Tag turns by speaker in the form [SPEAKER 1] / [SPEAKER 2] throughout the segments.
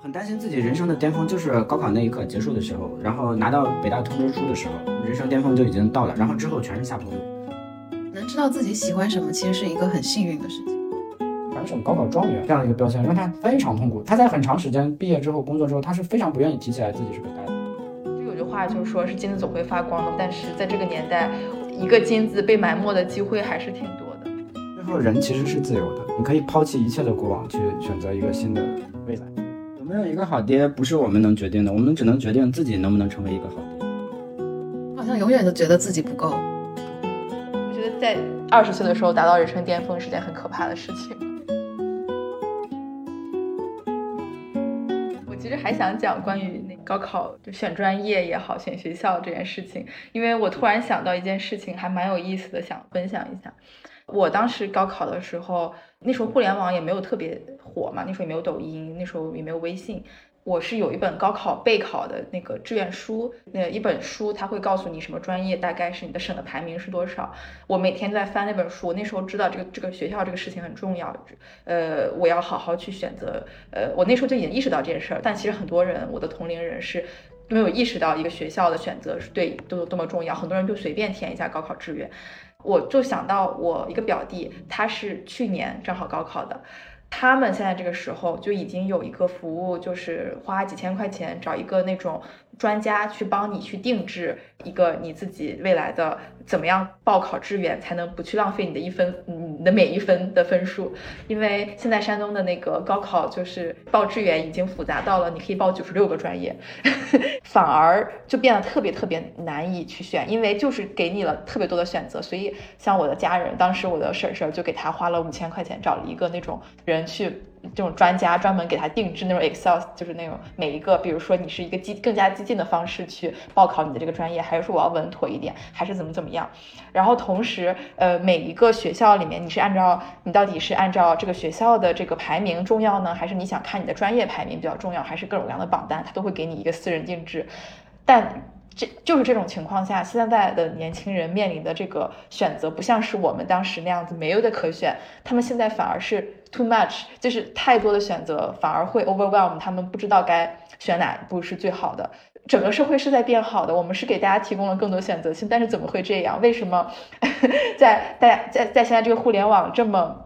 [SPEAKER 1] 很担心自己人生的巅峰就是高考那一刻结束的时候，然后拿到北大通知书的时候，人生巅峰就已经到了，然后之后全是下坡路。
[SPEAKER 2] 能知道自己喜欢什么，其实是一个很幸运的事情。
[SPEAKER 3] 反省高考状元这样的一个标签，让他非常痛苦。他在很长时间毕业之后工作之后，他是非常不愿意提起来自己是北大的。
[SPEAKER 4] 就有句话就是说，是金子总会发光的，但是在这个年代，一个金子被埋没的机会还是挺多的。
[SPEAKER 3] 最后，人其实是自由的，你可以抛弃一切的过往，去选择一个新的未来。
[SPEAKER 1] 没有一个好爹，不是我们能决定的，我们只能决定自己能不能成为一个好爹。
[SPEAKER 2] 好像永远都觉得自己不够。
[SPEAKER 4] 我觉得在二十岁的时候达到人生巅峰是件很可怕的事情。我其实还想讲关于那高考就选专业也好，选学校这件事情，因为我突然想到一件事情，还蛮有意思的，想分享一下。我当时高考的时候，那时候互联网也没有特别火嘛，那时候也没有抖音，那时候也没有微信。我是有一本高考备考的那个志愿书，那一本书，它会告诉你什么专业，大概是你的省的排名是多少。我每天在翻那本书，那时候知道这个这个学校这个事情很重要，呃，我要好好去选择。呃，我那时候就已经意识到这件事儿，但其实很多人，我的同龄人是没有意识到一个学校的选择是对都多么重要，很多人就随便填一下高考志愿。我就想到我一个表弟，他是去年正好高考的。他们现在这个时候就已经有一个服务，就是花几千块钱找一个那种专家去帮你去定制一个你自己未来的怎么样报考志愿才能不去浪费你的一分你的每一分的分数。因为现在山东的那个高考就是报志愿已经复杂到了你可以报九十六个专业，反而就变得特别特别难以去选，因为就是给你了特别多的选择。所以像我的家人，当时我的婶婶就给他花了五千块钱找了一个那种人。去这种专家专门给他定制那种 Excel，就是那种每一个，比如说你是一个激更加激进的方式去报考你的这个专业，还是说我要稳妥一点，还是怎么怎么样？然后同时，呃，每一个学校里面你是按照你到底是按照这个学校的这个排名重要呢，还是你想看你的专业排名比较重要，还是各种各样的榜单，他都会给你一个私人定制，但。这就是这种情况下，现在的年轻人面临的这个选择，不像是我们当时那样子没有的可选，他们现在反而是 too much，就是太多的选择，反而会 overwhelm，他们不知道该选哪一步是最好的。整个社会是在变好的，我们是给大家提供了更多选择性，但是怎么会这样？为什么 在大家在在现在这个互联网这么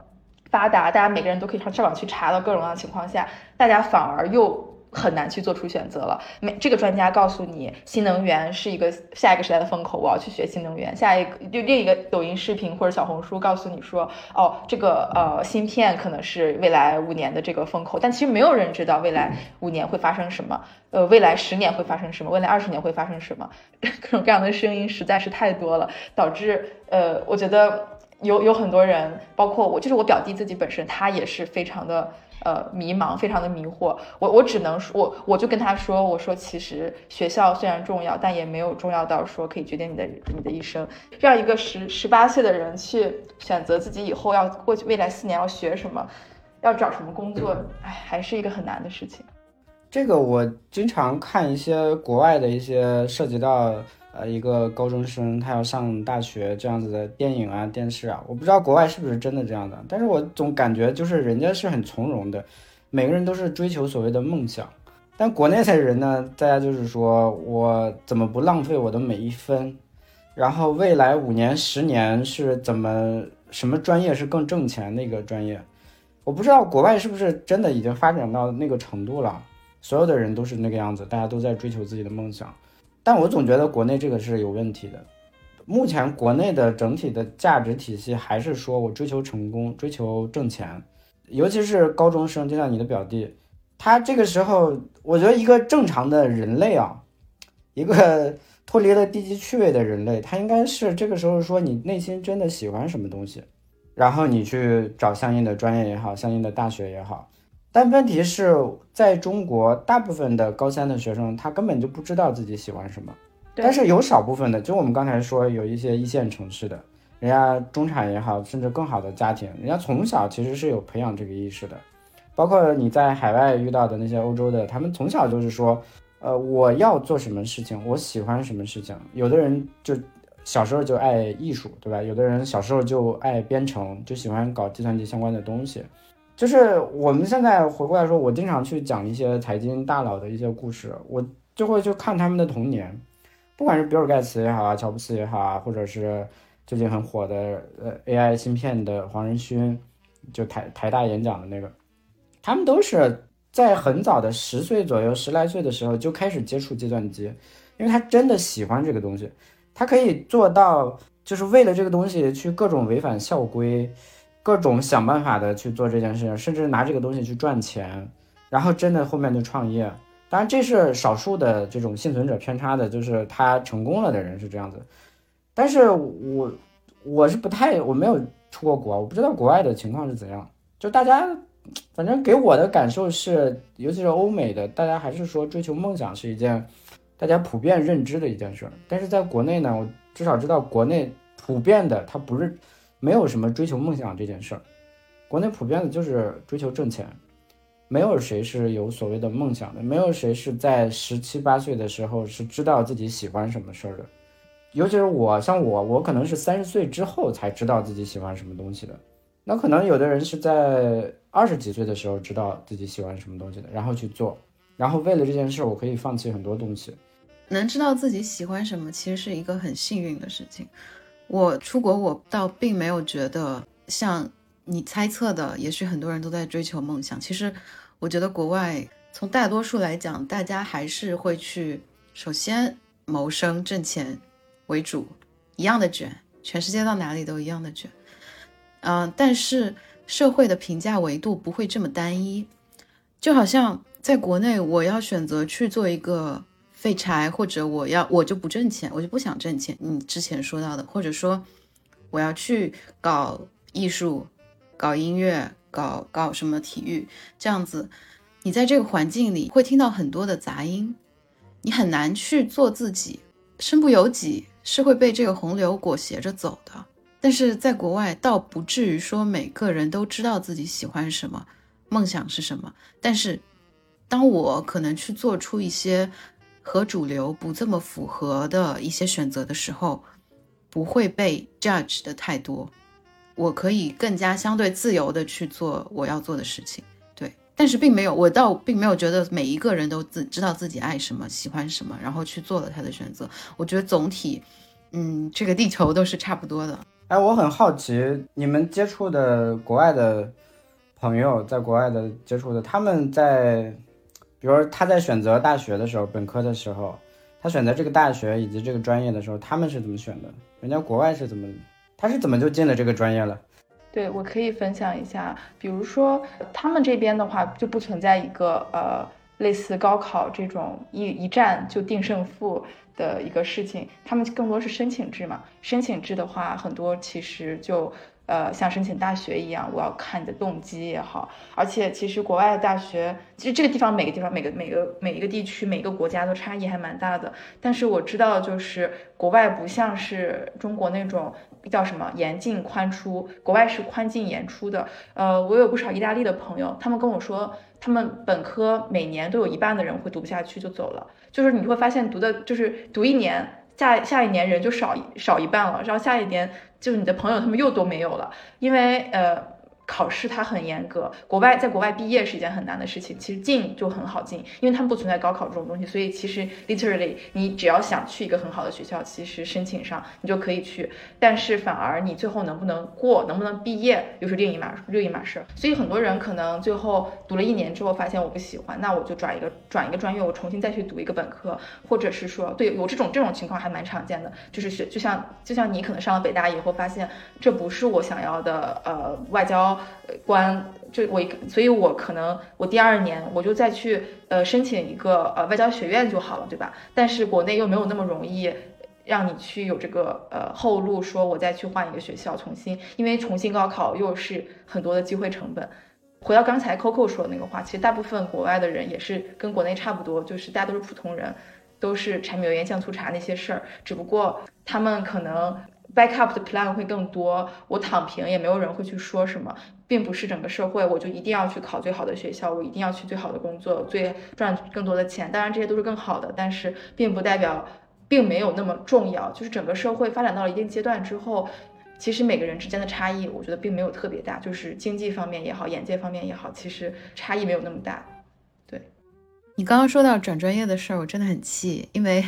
[SPEAKER 4] 发达，大家每个人都可以上上网去查到各种各样的情况下，大家反而又。很难去做出选择了。每这个专家告诉你，新能源是一个下一个时代的风口，我要去学新能源。下一个就另一个抖音视频或者小红书告诉你说，哦，这个呃芯片可能是未来五年的这个风口。但其实没有人知道未来五年会发生什么，呃，未来十年会发生什么，未来二十年会发生什么。各种各样的声音实在是太多了，导致呃，我觉得有有很多人，包括我，就是我表弟自己本身，他也是非常的。呃，迷茫，非常的迷惑。我我只能说，我我就跟他说，我说其实学校虽然重要，但也没有重要到说可以决定你的你的一生。让一个十十八岁的人去选择自己以后要过去未来四年要学什么，要找什么工作，哎，还是一个很难的事情。
[SPEAKER 3] 这个我经常看一些国外的一些涉及到。呃，一个高中生他要上大学这样子的电影啊、电视啊，我不知道国外是不是真的这样的，但是我总感觉就是人家是很从容的，每个人都是追求所谓的梦想。但国内的人呢，大家就是说我怎么不浪费我的每一分，然后未来五年、十年是怎么什么专业是更挣钱的一个专业？我不知道国外是不是真的已经发展到那个程度了，所有的人都是那个样子，大家都在追求自己的梦想。但我总觉得国内这个是有问题的。目前国内的整体的价值体系还是说我追求成功、追求挣钱，尤其是高中生，就像你的表弟，他这个时候，我觉得一个正常的人类啊，一个 脱离了低级趣味的人类，他应该是这个时候说你内心真的喜欢什么东西，然后你去找相应的专业也好，相应的大学也好。但问题是在中国，大部分的高三的学生他根本就不知道自己喜欢什么。但是有少部分的，就我们刚才说有一些一线城市的，人家中产也好，甚至更好的家庭，人家从小其实是有培养这个意识的。包括你在海外遇到的那些欧洲的，他们从小就是说，呃，我要做什么事情，我喜欢什么事情。有的人就小时候就爱艺术，对吧？有的人小时候就爱编程，就喜欢搞计算机相关的东西。就是我们现在回过来说，我经常去讲一些财经大佬的一些故事，我就会去看他们的童年，不管是比尔盖茨也好啊，乔布斯也好啊，或者是最近很火的呃 AI 芯片的黄仁勋，就台台大演讲的那个，他们都是在很早的十岁左右、十来岁的时候就开始接触计算机，因为他真的喜欢这个东西，他可以做到就是为了这个东西去各种违反校规。各种想办法的去做这件事情，甚至拿这个东西去赚钱，然后真的后面就创业。当然这是少数的这种幸存者偏差的，就是他成功了的人是这样子。但是我我是不太我没有出过国，我不知道国外的情况是怎样。就大家反正给我的感受是，尤其是欧美的，大家还是说追求梦想是一件大家普遍认知的一件事。但是在国内呢，我至少知道国内普遍的它不是。没有什么追求梦想这件事儿，国内普遍的就是追求挣钱，没有谁是有所谓的梦想的，没有谁是在十七八岁的时候是知道自己喜欢什么事儿的，尤其是我，像我，我可能是三十岁之后才知道自己喜欢什么东西的，那可能有的人是在二十几岁的时候知道自己喜欢什么东西的，然后去做，然后为了这件事儿，我可以放弃很多东西，
[SPEAKER 2] 能知道自己喜欢什么，其实是一个很幸运的事情。我出国，我倒并没有觉得像你猜测的，也许很多人都在追求梦想。其实，我觉得国外从大多数来讲，大家还是会去首先谋生挣钱为主，一样的卷，全世界到哪里都一样的卷。嗯，但是社会的评价维度不会这么单一，就好像在国内，我要选择去做一个。废柴，或者我要我就不挣钱，我就不想挣钱。你之前说到的，或者说我要去搞艺术、搞音乐、搞搞什么体育，这样子，你在这个环境里会听到很多的杂音，你很难去做自己，身不由己，是会被这个洪流裹挟着走的。但是在国外，倒不至于说每个人都知道自己喜欢什么，梦想是什么。但是当我可能去做出一些。和主流不这么符合的一些选择的时候，不会被 judge 的太多，我可以更加相对自由的去做我要做的事情。对，但是并没有，我倒并没有觉得每一个人都自知道自己爱什么、喜欢什么，然后去做了他的选择。我觉得总体，嗯，这个地球都是差不多的。
[SPEAKER 3] 哎，我很好奇，你们接触的国外的朋友，在国外的接触的，他们在。比如他在选择大学的时候，本科的时候，他选择这个大学以及这个专业的时候，他们是怎么选的？人家国外是怎么，他是怎么就进了这个专业了？
[SPEAKER 4] 对我可以分享一下，比如说他们这边的话，就不存在一个呃类似高考这种一一战就定胜负的一个事情，他们更多是申请制嘛。申请制的话，很多其实就。呃，像申请大学一样，我要看你的动机也好。而且，其实国外的大学，其实这个地方每个地方、每个每个每一个地区、每个国家都差异还蛮大的。但是我知道，就是国外不像是中国那种叫什么严进宽出，国外是宽进严出的。呃，我有不少意大利的朋友，他们跟我说，他们本科每年都有一半的人会读不下去就走了。就是你会发现，读的就是读一年，下下一年人就少少一半了，然后下一年。就是你的朋友他们又都没有了，因为呃。考试它很严格，国外在国外毕业是一件很难的事情。其实进就很好进，因为他们不存在高考这种东西，所以其实 literally 你只要想去一个很好的学校，其实申请上你就可以去。但是反而你最后能不能过，能不能毕业又是另一码另一码事。所以很多人可能最后读了一年之后发现我不喜欢，那我就转一个转一个专业，我重新再去读一个本科，或者是说对有这种这种情况还蛮常见的，就是学就像就像你可能上了北大以后发现这不是我想要的呃外交。关就我，所以我可能我第二年我就再去呃申请一个呃外交学院就好了，对吧？但是国内又没有那么容易让你去有这个呃后路，说我再去换一个学校重新，因为重新高考又是很多的机会成本。回到刚才 Coco 说的那个话，其实大部分国外的人也是跟国内差不多，就是大家都是普通人，都是柴米油盐酱醋茶那些事儿，只不过他们可能。Backup 的 plan 会更多，我躺平也没有人会去说什么，并不是整个社会我就一定要去考最好的学校，我一定要去最好的工作，最赚更多的钱。当然这些都是更好的，但是并不代表并没有那么重要。就是整个社会发展到了一定阶段之后，其实每个人之间的差异，我觉得并没有特别大，就是经济方面也好，眼界方面也好，其实差异没有那么大。对，
[SPEAKER 2] 你刚刚说到转专业的事儿，我真的很气，因为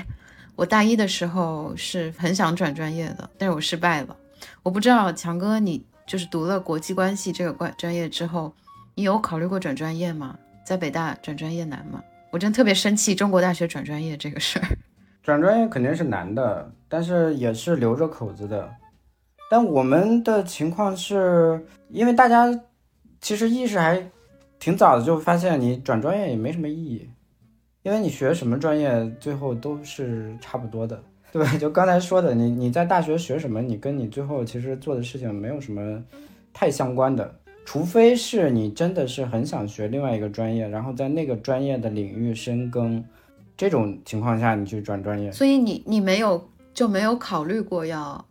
[SPEAKER 2] 我大一的时候是很想转专业的，但是我失败了。我不知道强哥，你就是读了国际关系这个关专业之后，你有考虑过转专业吗？在北大转专业难吗？我真特别生气中国大学转专业这个事儿。
[SPEAKER 3] 转专业肯定是难的，但是也是留着口子的。但我们的情况是，因为大家其实意识还挺早的，就发现你转专业也没什么意义，因为你学什么专业最后都是差不多的，对吧？就刚才说的，你你在大学学什么，你跟你最后其实做的事情没有什么太相关的，除非是你真的是很想学另外一个专业，然后在那个专业的领域深耕。这种情况下，你去转专业，
[SPEAKER 2] 所以你你没有就没有考虑过要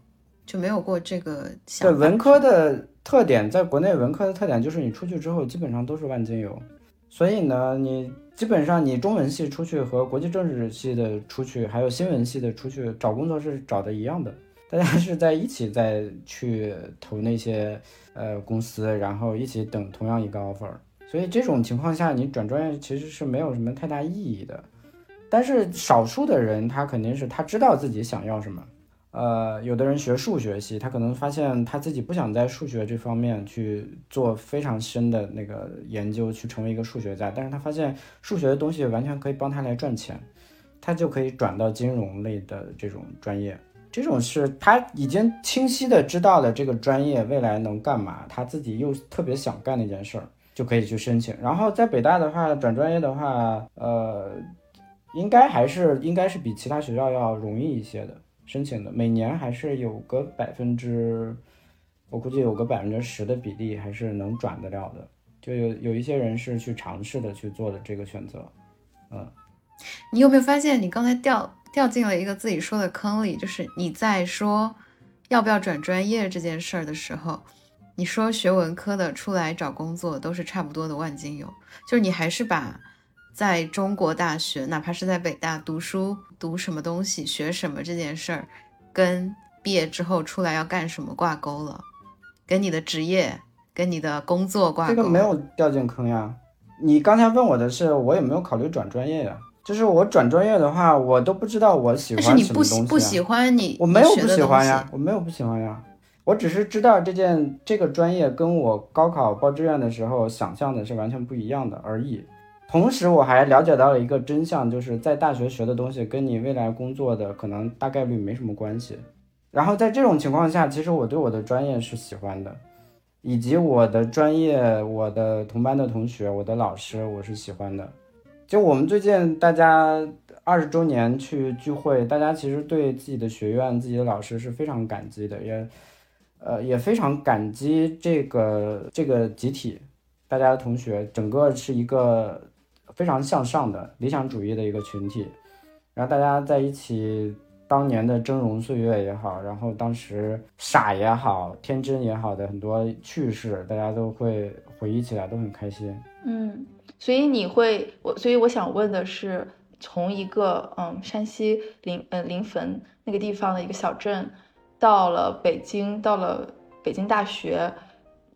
[SPEAKER 2] 就没有过这个想
[SPEAKER 3] 对文科的特点，在国内文科的特点就是你出去之后基本上都是万金油，所以呢，你基本上你中文系出去和国际政治系的出去，还有新闻系的出去找工作是找的一样的，大家是在一起在去投那些呃公司，然后一起等同样一个 offer，所以这种情况下你转专业其实是没有什么太大意义的。但是少数的人，他肯定是他知道自己想要什么。呃，有的人学数学系，他可能发现他自己不想在数学这方面去做非常深的那个研究，去成为一个数学家。但是他发现数学的东西完全可以帮他来赚钱，他就可以转到金融类的这种专业。这种是他已经清晰的知道了这个专业未来能干嘛，他自己又特别想干那件事儿，就可以去申请。然后在北大的话，转专业的话，呃。应该还是应该是比其他学校要容易一些的申请的，每年还是有个百分之，我估计有个百分之十的比例还是能转得了的，就有有一些人是去尝试的去做的这个选择，嗯，
[SPEAKER 2] 你有没有发现你刚才掉掉进了一个自己说的坑里？就是你在说要不要转专业这件事儿的时候，你说学文科的出来找工作都是差不多的万金油，就是你还是把。在中国大学，哪怕是在北大读书，读什么东西，学什么这件事儿，跟毕业之后出来要干什么挂钩了，跟你的职业，跟你的工作挂
[SPEAKER 3] 钩。这个没有掉进坑呀。你刚才问我的是，我有没有考虑转专业呀？就是我转专业的话，我都不知道我喜欢什么东西。
[SPEAKER 2] 但是你不不喜欢你，
[SPEAKER 3] 我没有不喜欢呀，我没有不喜欢呀，我只是知道这件这个专业跟我高考报志愿的时候想象的是完全不一样的而已。同时，我还了解到了一个真相，就是在大学学的东西跟你未来工作的可能大概率没什么关系。然后在这种情况下，其实我对我的专业是喜欢的，以及我的专业、我的同班的同学、我的老师，我是喜欢的。就我们最近大家二十周年去聚会，大家其实对自己的学院、自己的老师是非常感激的，也呃也非常感激这个这个集体，大家的同学，整个是一个。非常向上的理想主义的一个群体，然后大家在一起，当年的峥嵘岁月也好，然后当时傻也好，天真也好的很多趣事，大家都会回忆起来，都很开心。
[SPEAKER 4] 嗯，所以你会我，所以我想问的是，从一个嗯山西临嗯临汾那个地方的一个小镇，到了北京，到了北京大学。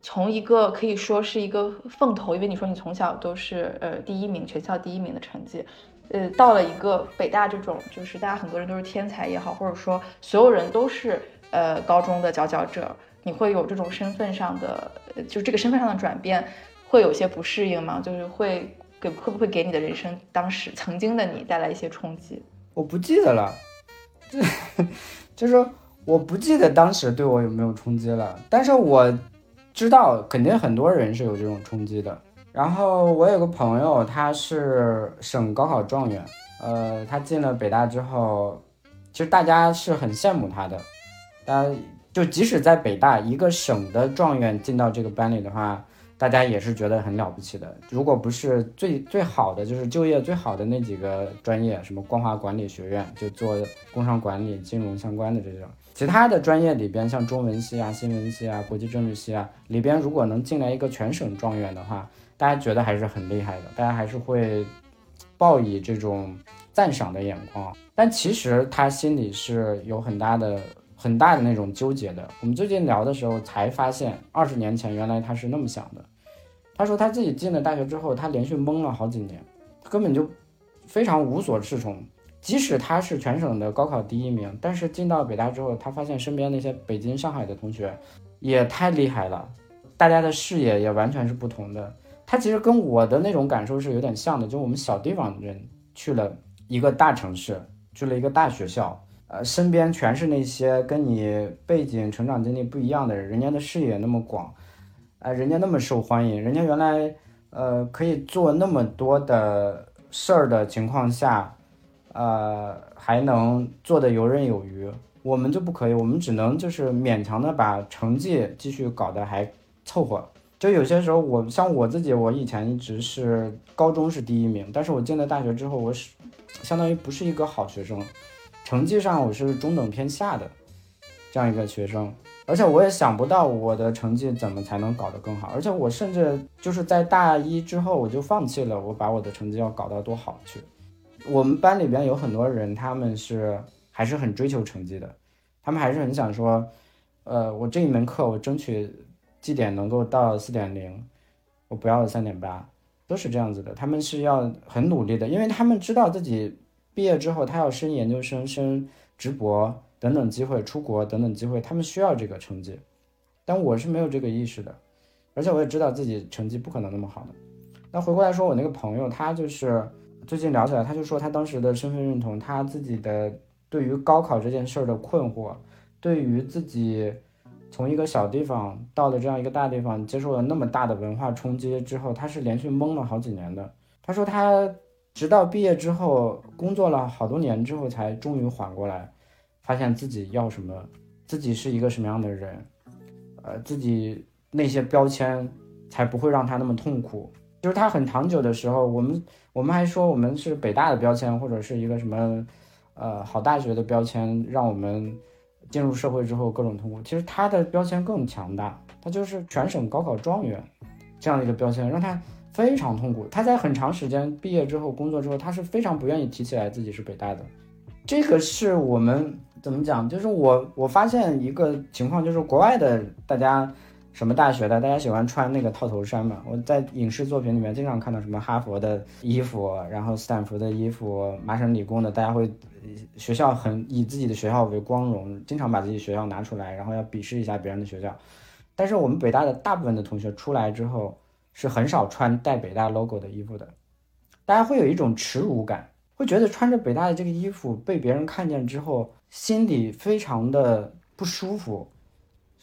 [SPEAKER 4] 从一个可以说是一个凤头，因为你说你从小都是呃第一名，全校第一名的成绩，呃，到了一个北大这种，就是大家很多人都是天才也好，或者说所有人都是呃高中的佼佼者，你会有这种身份上的，就这个身份上的转变，会有些不适应吗？就是会给会不会给你的人生当时曾经的你带来一些冲击？
[SPEAKER 3] 我不记得了，就 就是我不记得当时对我有没有冲击了，但是我。知道肯定很多人是有这种冲击的。然后我有个朋友，他是省高考状元，呃，他进了北大之后，其实大家是很羡慕他的。大家就即使在北大一个省的状元进到这个班里的话，大家也是觉得很了不起的。如果不是最最好的，就是就业最好的那几个专业，什么光华管理学院就做工商管理、金融相关的这种。其他的专业里边，像中文系啊、新闻系啊、国际政治系啊，里边如果能进来一个全省状元的话，大家觉得还是很厉害的，大家还是会报以这种赞赏的眼光。但其实他心里是有很大的很大的那种纠结的。我们最近聊的时候才发现，二十年前原来他是那么想的。他说他自己进了大学之后，他连续懵了好几年，根本就非常无所适从。即使他是全省的高考第一名，但是进到北大之后，他发现身边那些北京、上海的同学也太厉害了，大家的视野也完全是不同的。他其实跟我的那种感受是有点像的，就我们小地方人去了一个大城市，去了一个大学校，呃，身边全是那些跟你背景、成长经历不一样的人，人家的视野那么广，呃，人家那么受欢迎，人家原来呃可以做那么多的事儿的情况下。呃，还能做的游刃有余，我们就不可以，我们只能就是勉强的把成绩继续搞得还凑合。就有些时候，我像我自己，我以前一直是高中是第一名，但是我进了大学之后，我是相当于不是一个好学生，成绩上我是中等偏下的这样一个学生，而且我也想不到我的成绩怎么才能搞得更好，而且我甚至就是在大一之后我就放弃了，我把我的成绩要搞到多好去。我们班里边有很多人，他们是还是很追求成绩的，他们还是很想说，呃，我这一门课我争取绩点能够到四点零，我不要三点八，都是这样子的。他们是要很努力的，因为他们知道自己毕业之后他要升研究生、升直博等等机会，出国等等机会，他们需要这个成绩。但我是没有这个意识的，而且我也知道自己成绩不可能那么好的。那回过来说，我那个朋友他就是。最近聊起来，他就说他当时的身份认同，他自己的对于高考这件事儿的困惑，对于自己从一个小地方到了这样一个大地方，接受了那么大的文化冲击之后，他是连续懵了好几年的。他说他直到毕业之后，工作了好多年之后，才终于缓过来，发现自己要什么，自己是一个什么样的人，呃，自己那些标签才不会让他那么痛苦。就是他很长久的时候，我们我们还说我们是北大的标签，或者是一个什么，呃，好大学的标签，让我们进入社会之后各种痛苦。其实他的标签更强大，他就是全省高考状元这样的一个标签，让他非常痛苦。他在很长时间毕业之后工作之后，他是非常不愿意提起来自己是北大的。这个是我们怎么讲？就是我我发现一个情况，就是国外的大家。什么大学的？大家喜欢穿那个套头衫嘛？我在影视作品里面经常看到什么哈佛的衣服，然后斯坦福的衣服，麻省理工的，大家会学校很以自己的学校为光荣，经常把自己学校拿出来，然后要鄙视一下别人的学校。但是我们北大的大部分的同学出来之后，是很少穿带北大 logo 的衣服的，大家会有一种耻辱感，会觉得穿着北大的这个衣服被别人看见之后，心里非常的不舒服。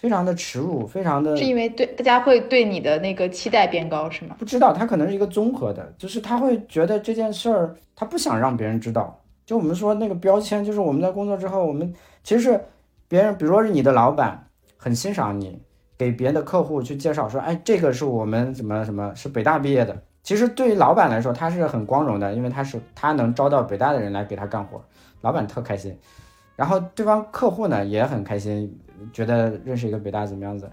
[SPEAKER 3] 非常的耻辱，非常的，
[SPEAKER 4] 是因为对大家会对你的那个期待变高，是吗？
[SPEAKER 3] 不知道，他可能是一个综合的，就是他会觉得这件事儿，他不想让别人知道。就我们说那个标签，就是我们在工作之后，我们其实是别人，比如说是你的老板很欣赏你，给别的客户去介绍说，哎，这个是我们什么什么，是北大毕业的。其实对于老板来说，他是很光荣的，因为他是他能招到北大的人来给他干活，老板特开心。然后对方客户呢也很开心。觉得认识一个北大怎么样子，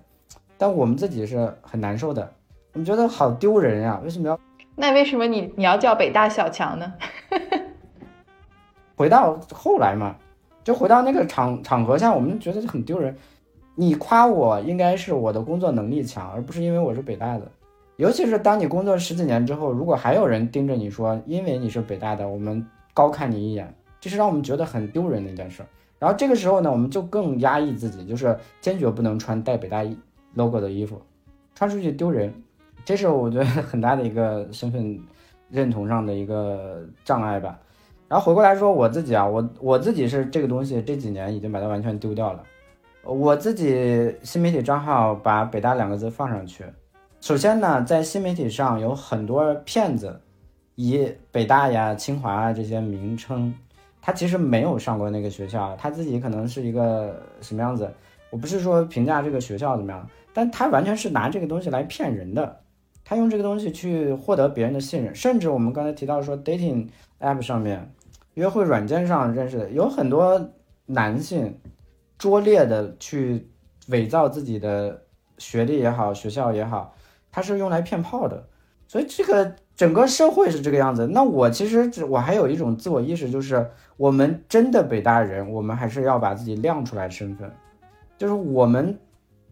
[SPEAKER 3] 但我们自己是很难受的，我们觉得好丢人呀！为什么要？
[SPEAKER 4] 那为什么你你要叫北大小强呢？
[SPEAKER 3] 回到后来嘛，就回到那个场场合下，我们觉得很丢人。你夸我应该是我的工作能力强，而不是因为我是北大的。尤其是当你工作十几年之后，如果还有人盯着你说，因为你是北大的，我们高看你一眼，这是让我们觉得很丢人的一件事。然后这个时候呢，我们就更压抑自己，就是坚决不能穿带北大 logo 的衣服，穿出去丢人。这是我觉得 很大的一个身份认同上的一个障碍吧。然后回过来说我自己啊，我我自己是这个东西这几年已经把它完全丢掉了。我自己新媒体账号把北大两个字放上去，首先呢，在新媒体上有很多骗子以北大呀、清华啊这些名称。他其实没有上过那个学校，他自己可能是一个什么样子？我不是说评价这个学校怎么样，但他完全是拿这个东西来骗人的，他用这个东西去获得别人的信任，甚至我们刚才提到说 dating app 上面，约会软件上认识的有很多男性，拙劣的去伪造自己的学历也好，学校也好，他是用来骗炮的，所以这个。整个社会是这个样子。那我其实我还有一种自我意识，就是我们真的北大人，我们还是要把自己亮出来身份，就是我们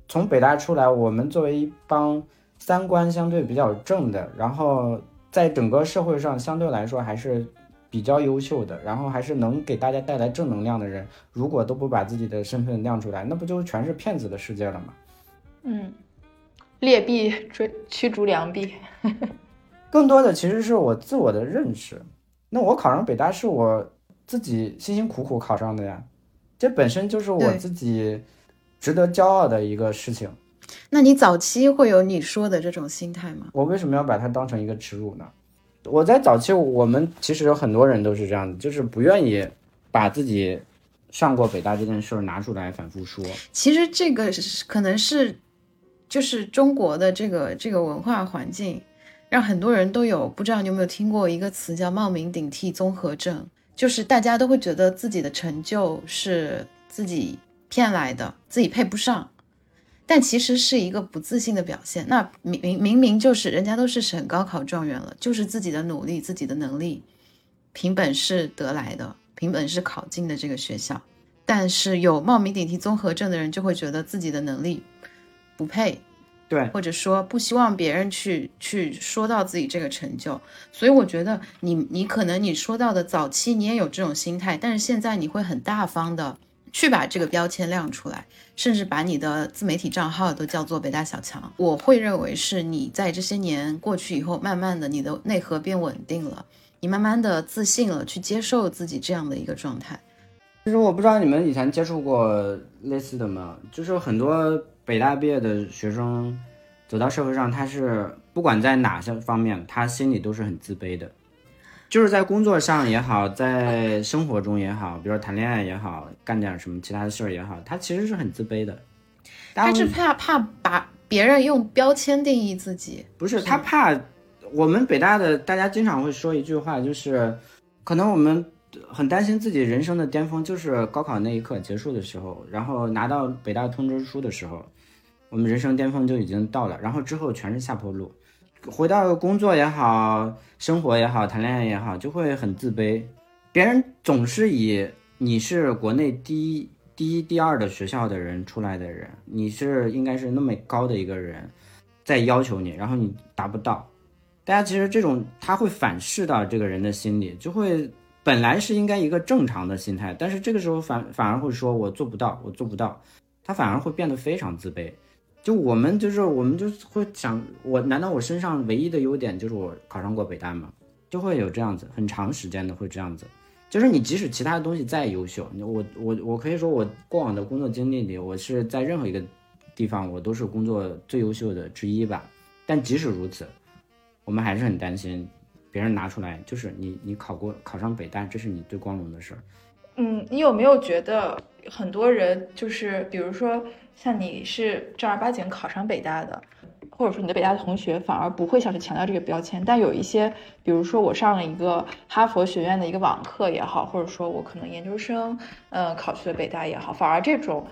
[SPEAKER 3] 从北大出来，我们作为一帮三观相对比较正的，然后在整个社会上相对来说还是比较优秀的，然后还是能给大家带来正能量的人，如果都不把自己的身份亮出来，那不就全是骗子的世界了吗？
[SPEAKER 4] 嗯，劣币追驱逐良币。
[SPEAKER 3] 更多的其实是我自我的认识。那我考上北大是我自己辛辛苦苦考上的呀，这本身就是我自己值得骄傲的一个事情。
[SPEAKER 2] 那你早期会有你说的这种心态吗？
[SPEAKER 3] 我为什么要把它当成一个耻辱呢？我在早期，我们其实有很多人都是这样的，就是不愿意把自己上过北大这件事儿拿出来反复说。
[SPEAKER 2] 其实这个是可能是就是中国的这个这个文化环境，让很多人都有不知道你有没有听过一个词叫冒名顶替综合症，就是大家都会觉得自己的成就是自己骗来的，自己配不上。但其实是一个不自信的表现。那明明明明就是人家都是省高考状元了，就是自己的努力、自己的能力，凭本事得来的，凭本事考进的这个学校。但是有冒名顶替综合症的人就会觉得自己的能力不配，
[SPEAKER 3] 对，
[SPEAKER 2] 或者说不希望别人去去说到自己这个成就。所以我觉得你你可能你说到的早期你也有这种心态，但是现在你会很大方的去把这个标签亮出来，甚至把你的自媒体账号都叫做北大小强。我会认为是你在这些年过去以后，慢慢的你的内核变稳定了，你慢慢的自信了，去接受自己这样的一个状态。
[SPEAKER 3] 其实我不知道你们以前接触过类似的吗？就是很多北大毕业的学生走到社会上，他是不管在哪些方面，他心里都是很自卑的。就是在工作上也好，在生活中也好，比如说谈恋爱也好，干点什么其他的事儿也好，他其实是很自卑的。
[SPEAKER 2] 他是怕怕把别人用标签定义自己，
[SPEAKER 3] 不是他怕我们北大的大家经常会说一句话，就是可能我们很担心自己人生的巅峰就是高考那一刻结束的时候，然后拿到北大通知书的时候，我们人生巅峰就已经到了，然后之后全是下坡路。回到工作也好，生活也好，谈恋爱也好，就会很自卑。别人总是以你是国内第一、第一、第二的学校的人出来的人，你是应该是那么高的一个人，在要求你，然后你达不到。大家其实这种他会反噬到这个人的心里，就会本来是应该一个正常的心态，但是这个时候反反而会说我做不到，我做不到，他反而会变得非常自卑。就我们就是我们就会想，我难道我身上唯一的优点就是我考上过北大吗？就会有这样子，很长时间的会这样子。就是你即使其他的东西再优秀，我我我可以说我过往的工作经历里，我是在任何一个地方我都是工作最优秀的之一吧。但即使如此，我们还是很担心别人拿出来，就是你你考过考上北大，这是你最光荣的事儿。
[SPEAKER 4] 嗯，你有没有觉得很多人就是，比如说像你是正儿八经考上北大的，或者说你的北大同学反而不会想去强调这个标签，但有一些，比如说我上了一个哈佛学院的一个网课也好，或者说我可能研究生，呃，考去了北大也好，反而这种，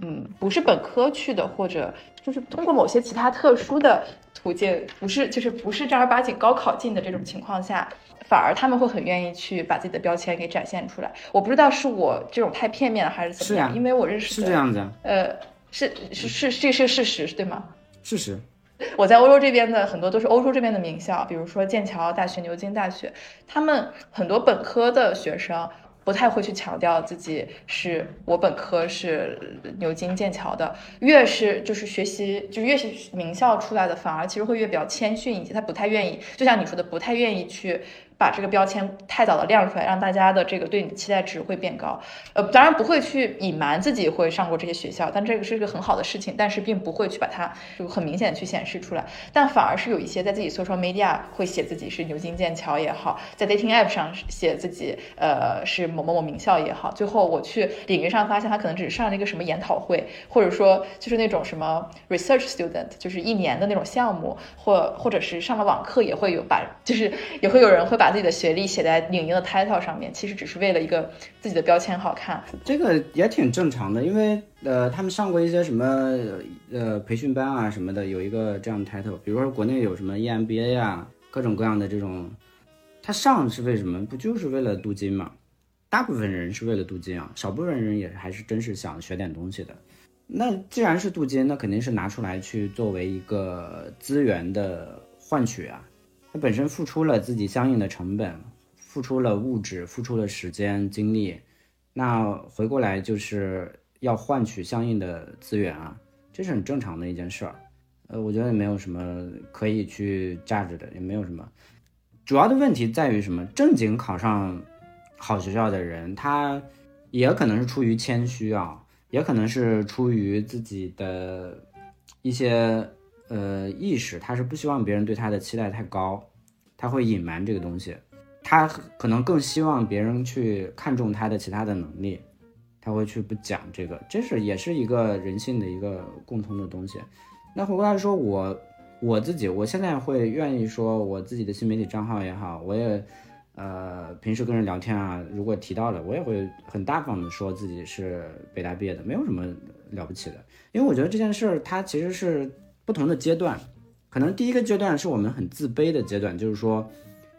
[SPEAKER 4] 嗯，不是本科去的，或者就是通过某些其他特殊的途径，不是就是不是正儿八经高考进的这种情况下。反而他们会很愿意去把自己的标签给展现出来。我不知道是我这种太片面了还是怎么样，因为我认识的
[SPEAKER 3] 是这样子，
[SPEAKER 4] 呃，是是是这是事实对吗？
[SPEAKER 3] 事实。
[SPEAKER 4] 我在欧洲这边的很多都是欧洲这边的名校，比如说剑桥大学、牛津大学，他们很多本科的学生不太会去强调自己是我本科是牛津、剑桥的，越是就是学习就越是名校出来的，反而其实会越比较谦逊一些，他不太愿意，就像你说的，不太愿意去。把这个标签太早的亮出来，让大家的这个对你的期待值会变高。呃，当然不会去隐瞒自己会上过这些学校，但这个是一个很好的事情，但是并不会去把它就很明显去显示出来。但反而是有一些在自己 social media 会写自己是牛津、剑桥也好，在 dating app 上写自己呃是某某某名校也好，最后我去领域上发现他可能只是上了一个什么研讨会，或者说就是那种什么 research student，就是一年的那种项目，或或者是上了网课也会有把，就是也会有人会把。自己的学历写在领英的 title 上面，其实只是为了一个自己的标签好看。
[SPEAKER 3] 这个也挺正常的，因为呃，他们上过一些什么呃培训班啊什么的，有一个这样的 title，比如说国内有什么 EMBA 啊，各种各样的这种，他上是为什么？不就是为了镀金吗？大部分人是为了镀金啊，少部分人也还是真是想学点东西的。那既然是镀金，那肯定是拿出来去作为一个资源的换取啊。他本身付出了自己相应的成本，付出了物质，付出了时间精力，那回过来就是要换取相应的资源啊，这是很正常的一件事儿。呃，我觉得也没有什么可以去价值的，也没有什么。主要的问题在于什么？正经考上好学校的人，他也可能是出于谦虚啊，也可能是出于自己的一些呃意识，他是不希望别人对他的期待太高，他会隐瞒这个东西，他可能更希望别人去看重他的其他的能力，他会去不讲这个，这是也是一个人性的一个共通的东西。那回过来说，我我自己，我现在会愿意说我自己的新媒体账号也好，我也。呃，平时跟人聊天啊，如果提到了，我也会很大方的说自己是北大毕业的，没有什么了不起的。因为我觉得这件事儿它其实是不同的阶段，可能第一个阶段是我们很自卑的阶段，就是说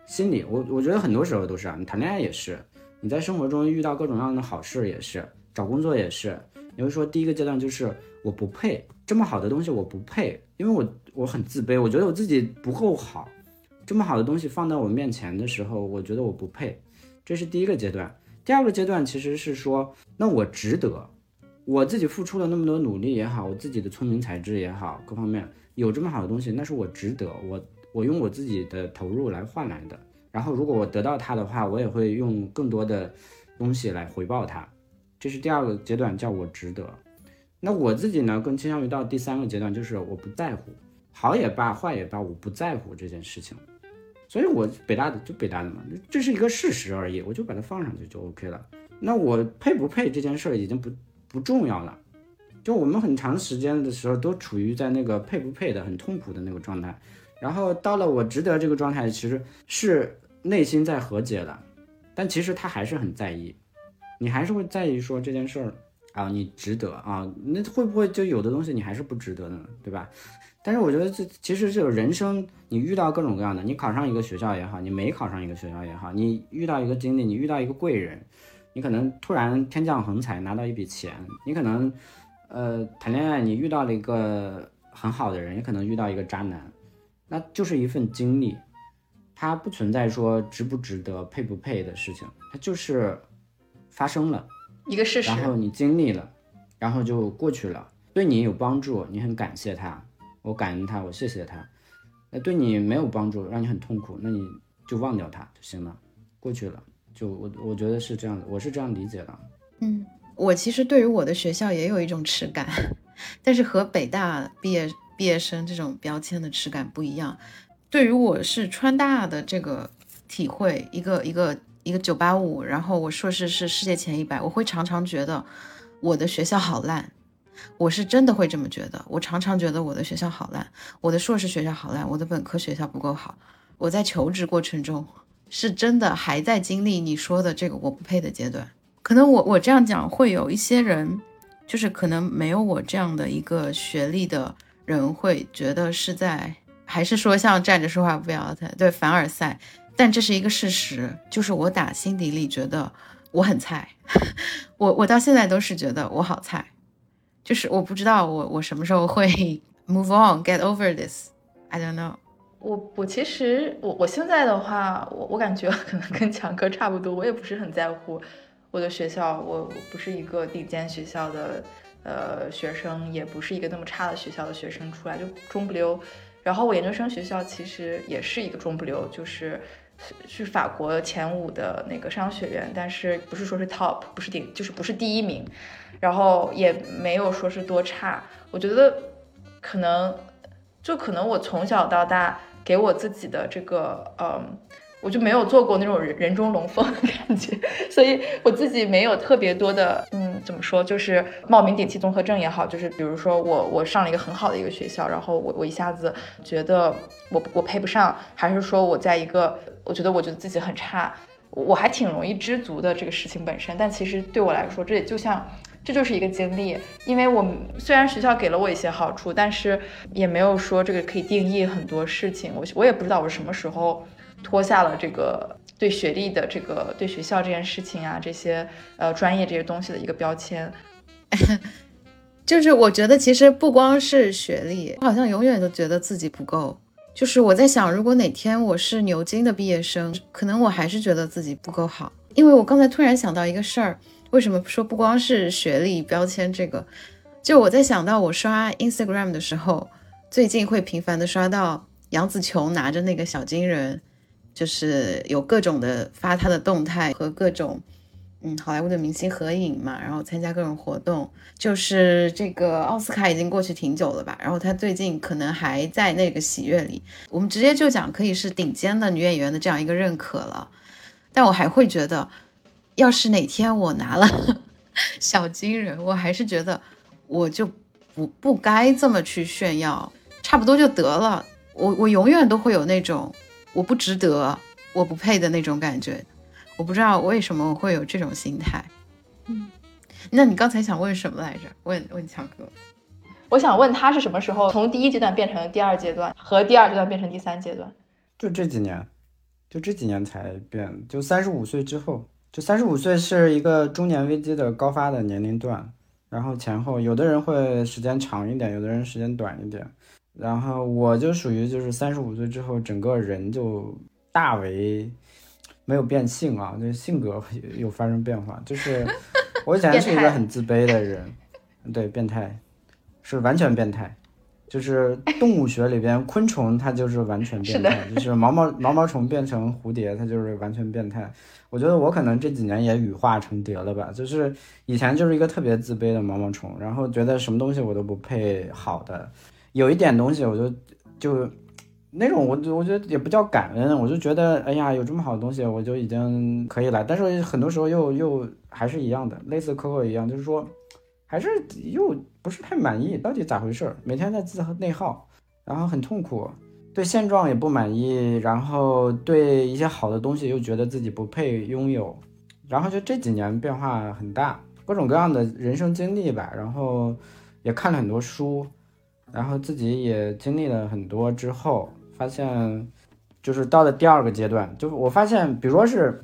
[SPEAKER 3] 心里我我觉得很多时候都是啊，你谈恋爱也是，你在生活中遇到各种各样的好事也是，找工作也是，你会说第一个阶段就是我不配这么好的东西，我不配，因为我我很自卑，我觉得我自己不够好。这么好的东西放在我面前的时候，我觉得我不配，这是第一个阶段。第二个阶段其实是说，那我值得，我自己付出了那么多努力也好，我自己的聪明才智也好，各方面有这么好的东西，那是我值得，我我用我自己的投入来换来的。然后如果我得到它的话，我也会用更多的东西来回报它。这是第二个阶段，叫我值得。那我自己呢，更倾向于到第三个阶段，就是我不在乎，好也罢，坏也罢，我不在乎这件事情。所以，我北大的就北大的嘛，这是一个事实而已，我就把它放上去就 OK 了。那我配不配这件事儿已经不不重要了。就我们很长时间的时候都处于在那个配不配的很痛苦的那个状态，然后到了我值得这个状态，其实是内心在和解了，但其实他还是很在意，你还是会在意说这件事儿啊，你值得啊，那会不会就有的东西你还是不值得呢？对吧？但是我觉得这其实就是人生，你遇到各种各样的，你考上一个学校也好，你没考上一个学校也好，你遇到一个经历，你遇到一个贵人，你可能突然天降横财拿到一笔钱，你可能，呃，谈恋爱你遇到了一个很好的人，也可能遇到一个渣男，那就是一份经历，它不存在说值不值得、配不配的事情，它就是发生了
[SPEAKER 4] 一个事实，
[SPEAKER 3] 然后你经历了，然后就过去了，对你有帮助，你很感谢他。我感恩他，我谢谢他。那对你没有帮助，让你很痛苦，那你就忘掉他就行了，过去了。就我我觉得是这样的，我是这样理解的。
[SPEAKER 2] 嗯，我其实对于我的学校也有一种耻感，但是和北大毕业毕业生这种标签的耻感不一样。对于我是川大的这个体会，一个一个一个九八五，然后我硕士是世界前一百，我会常常觉得我的学校好烂。我是真的会这么觉得，我常常觉得我的学校好烂，我的硕士学校好烂，我的本科学校不够好。我在求职过程中，是真的还在经历你说的这个我不配的阶段。可能我我这样讲，会有一些人，就是可能没有我这样的一个学历的人，会觉得是在，还是说像站着说话不腰疼，对凡尔赛。但这是一个事实，就是我打心底里觉得我很菜，我我到现在都是觉得我好菜。就是我不知道我我什么时候会 move on get over this I don't know
[SPEAKER 4] 我我其实我我现在的话我我感觉 可能跟强哥差不多我也不是很在乎我的学校我我不是一个顶尖学校的呃学生也不是一个那么差的学校的学生出来就中不溜然后我研究生学校其实也是一个中不溜就是是法国前五的那个商学院但是不是说是 top 不是顶就是不是第一名。然后也没有说是多差，我觉得可能就可能我从小到大给我自己的这个，嗯，我就没有做过那种人人中龙凤的感觉，所以我自己没有特别多的，嗯，怎么说，就是冒名顶替综合症也好，就是比如说我我上了一个很好的一个学校，然后我我一下子觉得我我配不上，还是说我在一个我觉得我觉得自己很差。我还挺容易知足的这个事情本身。但其实对我来说，这也就像这就是一个经历，因为我虽然学校给了我一些好处，但是也没有说这个可以定义很多事情。我我也不知道我什么时候脱下了这个对学历的这个对学校这件事情啊这些呃专业这些东西的一个标签。
[SPEAKER 2] 就是我觉得其实不光是学历，我好像永远都觉得自己不够。就是我在想，如果哪天我是牛津的毕业生，可能我还是觉得自己不够好。因为我刚才突然想到一个事儿，为什么说不光是学历标签这个？就我在想到我刷 Instagram 的时候，最近会频繁的刷到杨紫琼拿着那个小金人，就是有各种的发她的动态和各种。嗯，好莱坞的明星合影嘛，然后参加各种活动，就是这个奥斯卡已经过去挺久了吧，然后她最近可能还在那个喜悦里，我们直接就讲可以是顶尖的女演员的这样一个认可了。但我还会觉得，要是哪天我拿了 小金人，我还是觉得我就不不该这么去炫耀，差不多就得了。我我永远都会有那种我不值得，我不配的那种感觉。我不知道为什么我会有这种心态。嗯，那你刚才想问什么来着？问问强哥。
[SPEAKER 4] 我想问他是什么时候从第一阶段变成第二阶段，和第二阶段变成第三阶段？
[SPEAKER 3] 就这几年，就这几年才变。就三十五岁之后，就三十五岁是一个中年危机的高发的年龄段。然后前后，有的人会时间长一点，有的人时间短一点。然后我就属于就是三十五岁之后，整个人就大为。没有变性啊，就性格有发生变化。就是我以前 是一个很自卑的人，对，变态，是完全变态。就是动物学里边，昆虫它就是完全变态，就是毛毛毛毛虫变成蝴蝶，它就是完全变态。我觉得我可能这几年也羽化成蝶了吧，就是以前就是一个特别自卑的毛毛虫，然后觉得什么东西我都不配好的，有一点东西我就就。那种我我觉得也不叫感恩，我就觉得哎呀，有这么好的东西，我就已经可以了。但是很多时候又又还是一样的，类似 Coco 一样，就是说还是又不是太满意，到底咋回事？每天在自内耗，然后很痛苦，对现状也不满意，然后对一些好的东西又觉得自己不配拥有，然后就这几年变化很大，各种各样的人生经历吧，然后也看了很多书，然后自己也经历了很多之后。发现，就是到了第二个阶段，就我发现，比如说是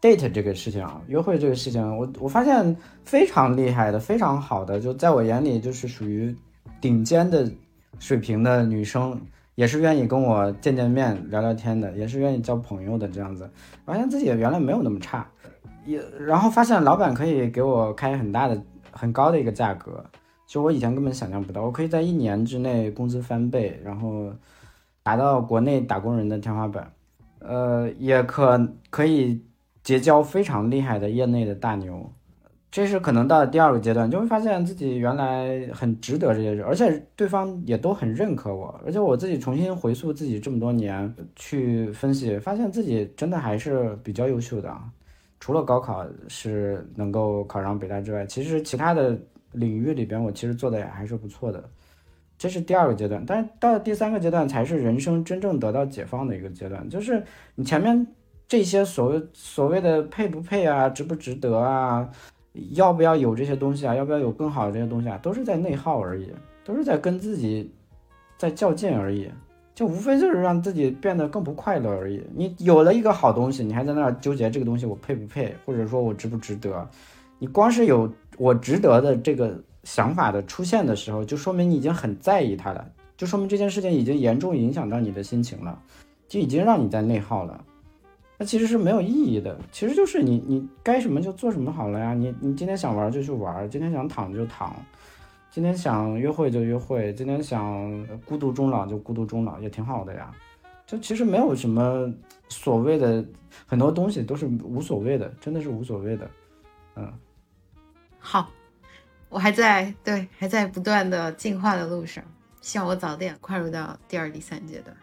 [SPEAKER 3] date 这个事情啊，约会这个事情，我我发现非常厉害的，非常好的，就在我眼里就是属于顶尖的水平的女生，也是愿意跟我见见面、聊聊天的，也是愿意交朋友的这样子。发现自己原来没有那么差，也然后发现老板可以给我开很大的、很高的一个价格，就我以前根本想象不到，我可以在一年之内工资翻倍，然后。达到国内打工人的天花板，呃，也可可以结交非常厉害的业内的大牛，这是可能到了第二个阶段，就会发现自己原来很值得这些事，而且对方也都很认可我，而且我自己重新回溯自己这么多年去分析，发现自己真的还是比较优秀的啊，除了高考是能够考上北大之外，其实其他的领域里边我其实做的也还是不错的。这是第二个阶段，但是到了第三个阶段才是人生真正得到解放的一个阶段。就是你前面这些所谓所谓的配不配啊，值不值得啊，要不要有这些东西啊，要不要有更好的这些东西啊，都是在内耗而已，都是在跟自己在较劲而已，就无非就是让自己变得更不快乐而已。你有了一个好东西，你还在那儿纠结这个东西我配不配，或者说我值不值得？你光是有我值得的这个。想法的出现的时候，就说明你已经很在意它了，就说明这件事情已经严重影响到你的心情了，就已经让你在内耗了。那其实是没有意义的，其实就是你你该什么就做什么好了呀。你你今天想玩就去玩，今天想躺就躺，今天想约会就约会，今天想孤独终老就孤独终老，也挺好的呀。就其实没有什么所谓的，很多东西都是无所谓的，真的是无所谓的。嗯，
[SPEAKER 2] 好。我还在对，还在不断的进化的路上，希望我早点跨入到第二、第三阶段。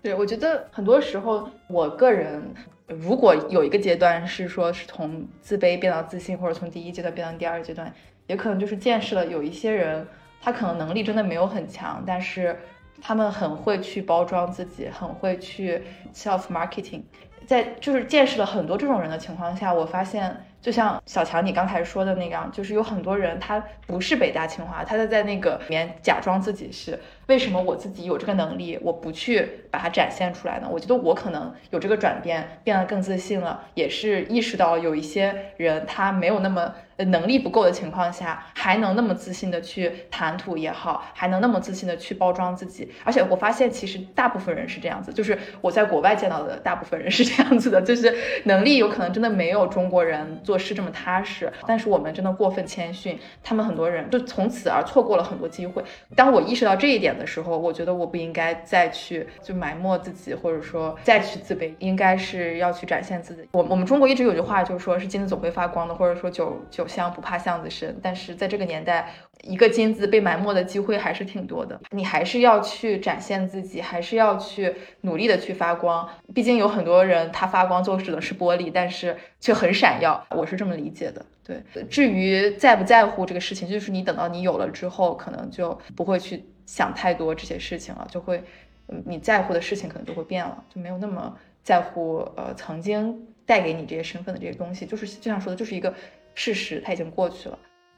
[SPEAKER 4] 对，我觉得很多时候，我个人如果有一个阶段是说是从自卑变到自信，或者从第一阶段变到第二阶段，也可能就是见识了有一些人，他可能能力真的没有很强，但是他们很会去包装自己，很会去 self marketing。在就是见识了很多这种人的情况下，我发现。就像小强你刚才说的那样，就是有很多人他不是北大清华，他在在那个里面假装自己是。为什么我自己有这个能力，我不去把它展现出来呢？我觉得我可能有这个转变，变得更自信了，也是意识到有一些人他没有那么。呃，能力不够的情况下，还能那么自信的去谈吐也好，还能那么自信的去包装自己。而且我发现，其实大部分人是这样子，就是我在国外见到的大部分人是这样子的，就是能力有可能真的没有中国人做事这么踏实，但是我们真的过分谦逊，他们很多人就从此而错过了很多机会。当我意识到这一点的时候，我觉得我不应该再去就埋没自己，或者说再去自卑，应该是要去展现自己。我我们中国一直有句话，就是说是金子总会发光的，或者说酒酒。香不怕巷子深，但是在这个年代，一个金子被埋没的机会还是挺多的。你还是要去展现自己，还是要去努力的去发光。毕竟有很多人他发光就指的是玻璃，但是却很闪耀。我是这么理解的。对，至于在不在乎这个事情，就是你等到你有了之后，可能就不会去想太多这些事情了，就会，嗯，你在乎的事情可能都会变了，就没有那么在乎。呃，曾经带给你这些身份的这些东西，就是就像说的，就是一个。事实它已经过去了，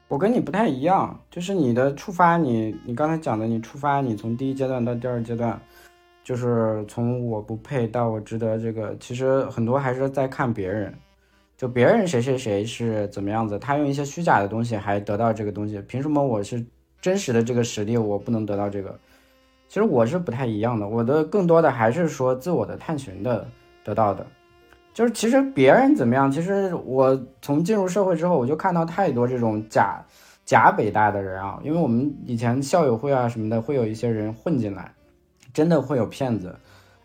[SPEAKER 3] 我跟你不太一样，就是你的触发，你你刚才讲的，你触发，你从第一阶段到第二阶段，就是从我不配到我值得，这个其实很多还是在看别人，就别人谁谁谁是怎么样子，他用一些虚假的东西还得到这个东西，凭什么我是真实的这个实力我不能得到这个？其实我是不太一样的，我的更多的还是说自我的探寻的得到的。就是其实别人怎么样，其实我从进入社会之后，我就看到太多这种假假北大的人啊，因为我们以前校友会啊什么的，会有一些人混进来，真的会有骗子，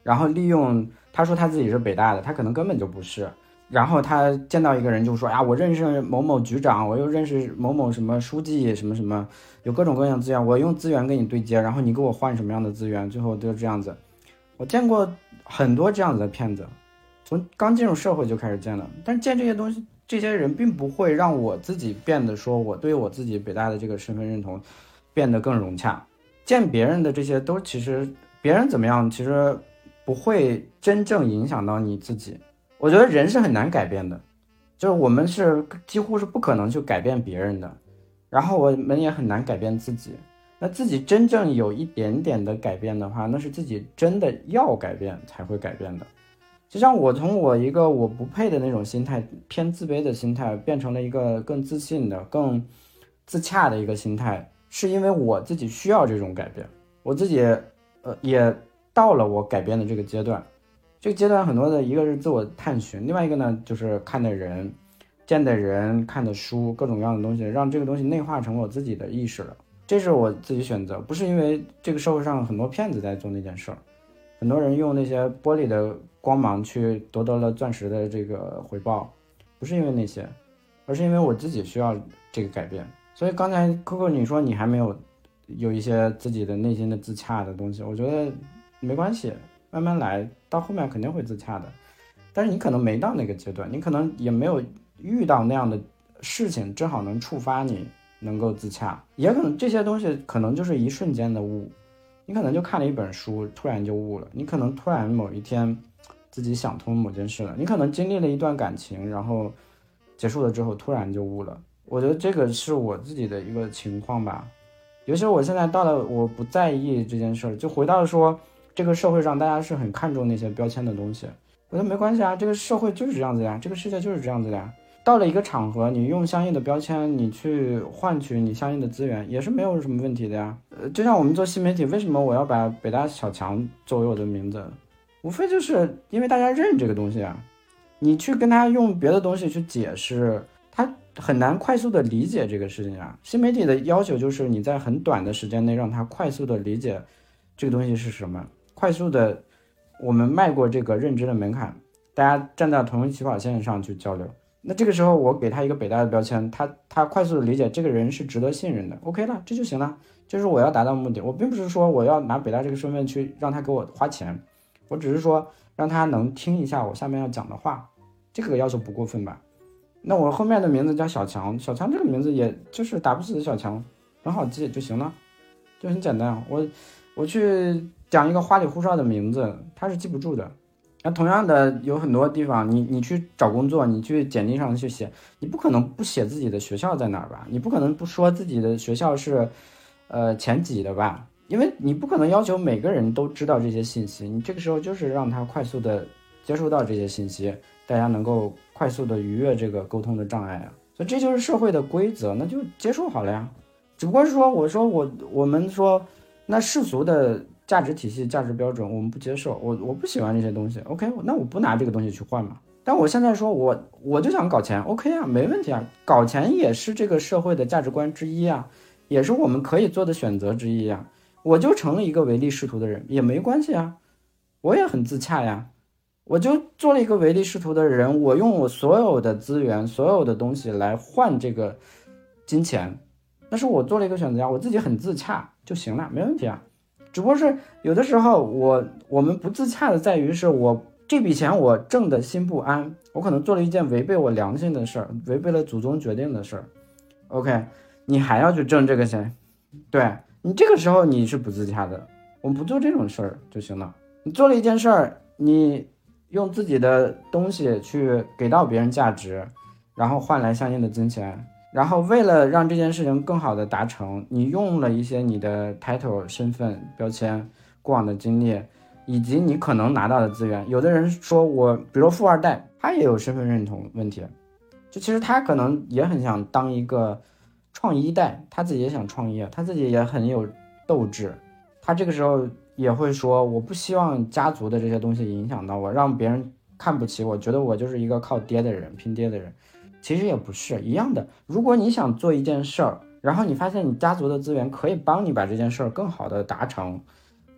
[SPEAKER 3] 然后利用他说他自己是北大的，他可能根本就不是，然后他见到一个人就说啊，我认识某某局长，我又认识某某什么书记什么什么，有各种各样资源，我用资源跟你对接，然后你给我换什么样的资源，最后就这样子，我见过很多这样子的骗子。从刚进入社会就开始见了，但是见这些东西，这些人并不会让我自己变得说我对我自己北大的这个身份认同变得更融洽。见别人的这些都其实别人怎么样，其实不会真正影响到你自己。我觉得人是很难改变的，就是我们是几乎是不可能去改变别人的，然后我们也很难改变自己。那自己真正有一点点的改变的话，那是自己真的要改变才会改变的。就像我从我一个我不配的那种心态，偏自卑的心态，变成了一个更自信的、更自洽的一个心态，是因为我自己需要这种改变，我自己呃也到了我改变的这个阶段。这个阶段很多的一个是自我探寻，另外一个呢就是看的人、见的人、看的书，各种各样的东西，让这个东西内化成我自己的意识了。这是我自己选择，不是因为这个社会上很多骗子在做那件事儿，很多人用那些玻璃的。光芒去夺得了钻石的这个回报，不是因为那些，而是因为我自己需要这个改变。所以刚才 Coco 你说你还没有有一些自己的内心的自洽的东西，我觉得没关系，慢慢来，到后面肯定会自洽的。但是你可能没到那个阶段，你可能也没有遇到那样的事情，正好能触发你能够自洽，也可能这些东西可能就是一瞬间的悟，你可能就看了一本书，突然就悟了，你可能突然某一天。自己想通某件事了，你可能经历了一段感情，然后结束了之后突然就悟了。我觉得这个是我自己的一个情况吧。尤其是我现在到了，我不在意这件事儿，就回到说这个社会上，大家是很看重那些标签的东西。我觉得没关系啊，这个社会就是这样子呀，这个世界就是这样子的呀。到了一个场合，你用相应的标签，你去换取你相应的资源，也是没有什么问题的呀。呃，就像我们做新媒体，为什么我要把北大小强作为我的名字？无非就是因为大家认这个东西啊，你去跟他用别的东西去解释，他很难快速的理解这个事情啊。新媒体的要求就是你在很短的时间内让他快速的理解这个东西是什么，快速的我们迈过这个认知的门槛，大家站在同一起跑线上去交流。那这个时候我给他一个北大的标签，他他快速的理解这个人是值得信任的，OK 了，这就行了。就是我要达到目的，我并不是说我要拿北大这个身份去让他给我花钱。我只是说让他能听一下我下面要讲的话，这个要求不过分吧？那我后面的名字叫小强，小强这个名字也就是打不死的小强，很好记就行了，就很简单。我我去讲一个花里胡哨的名字，他是记不住的。那同样的，有很多地方，你你去找工作，你去简历上去写，你不可能不写自己的学校在哪儿吧？你不可能不说自己的学校是，呃前几的吧？因为你不可能要求每个人都知道这些信息，你这个时候就是让他快速的接收到这些信息，大家能够快速的逾越这个沟通的障碍啊。所以这就是社会的规则，那就接受好了呀。只不过是说，我说我我们说，那世俗的。价值体系、价值标准，我们不接受。我我不喜欢这些东西。OK，那我不拿这个东西去换嘛。但我现在说，我我就想搞钱。OK 啊，没问题啊。搞钱也是这个社会的价值观之一啊，也是我们可以做的选择之一呀。我就成了一个唯利是图的人也没关系啊，我也很自洽呀。我就做了一个唯利是图的人，我用我所有的资源、所有的东西来换这个金钱，那是我做了一个选择呀。我自己很自洽就行了，没问题啊。只不过是有的时候，我我们不自洽的在于是我这笔钱我挣的心不安，我可能做了一件违背我良心的事儿，违背了祖宗决定的事儿。OK，你还要去挣这个钱，对你这个时候你是不自洽的。我们不做这种事儿就行了。你做了一件事儿，你用自己的东西去给到别人价值，然后换来相应的金钱。然后为了让这件事情更好的达成，你用了一些你的 title 身份标签、过往的经历，以及你可能拿到的资源。有的人说我，比如富二代，他也有身份认同问题，就其实他可能也很想当一个创一代，他自己也想创业，他自己也很有斗志，他这个时候也会说，我不希望家族的这些东西影响到我，让别人看不起我，觉得我就是一个靠爹的人，拼爹的人。其实也不是一样的。如果你想做一件事儿，然后你发现你家族的资源可以帮你把这件事儿更好的达成，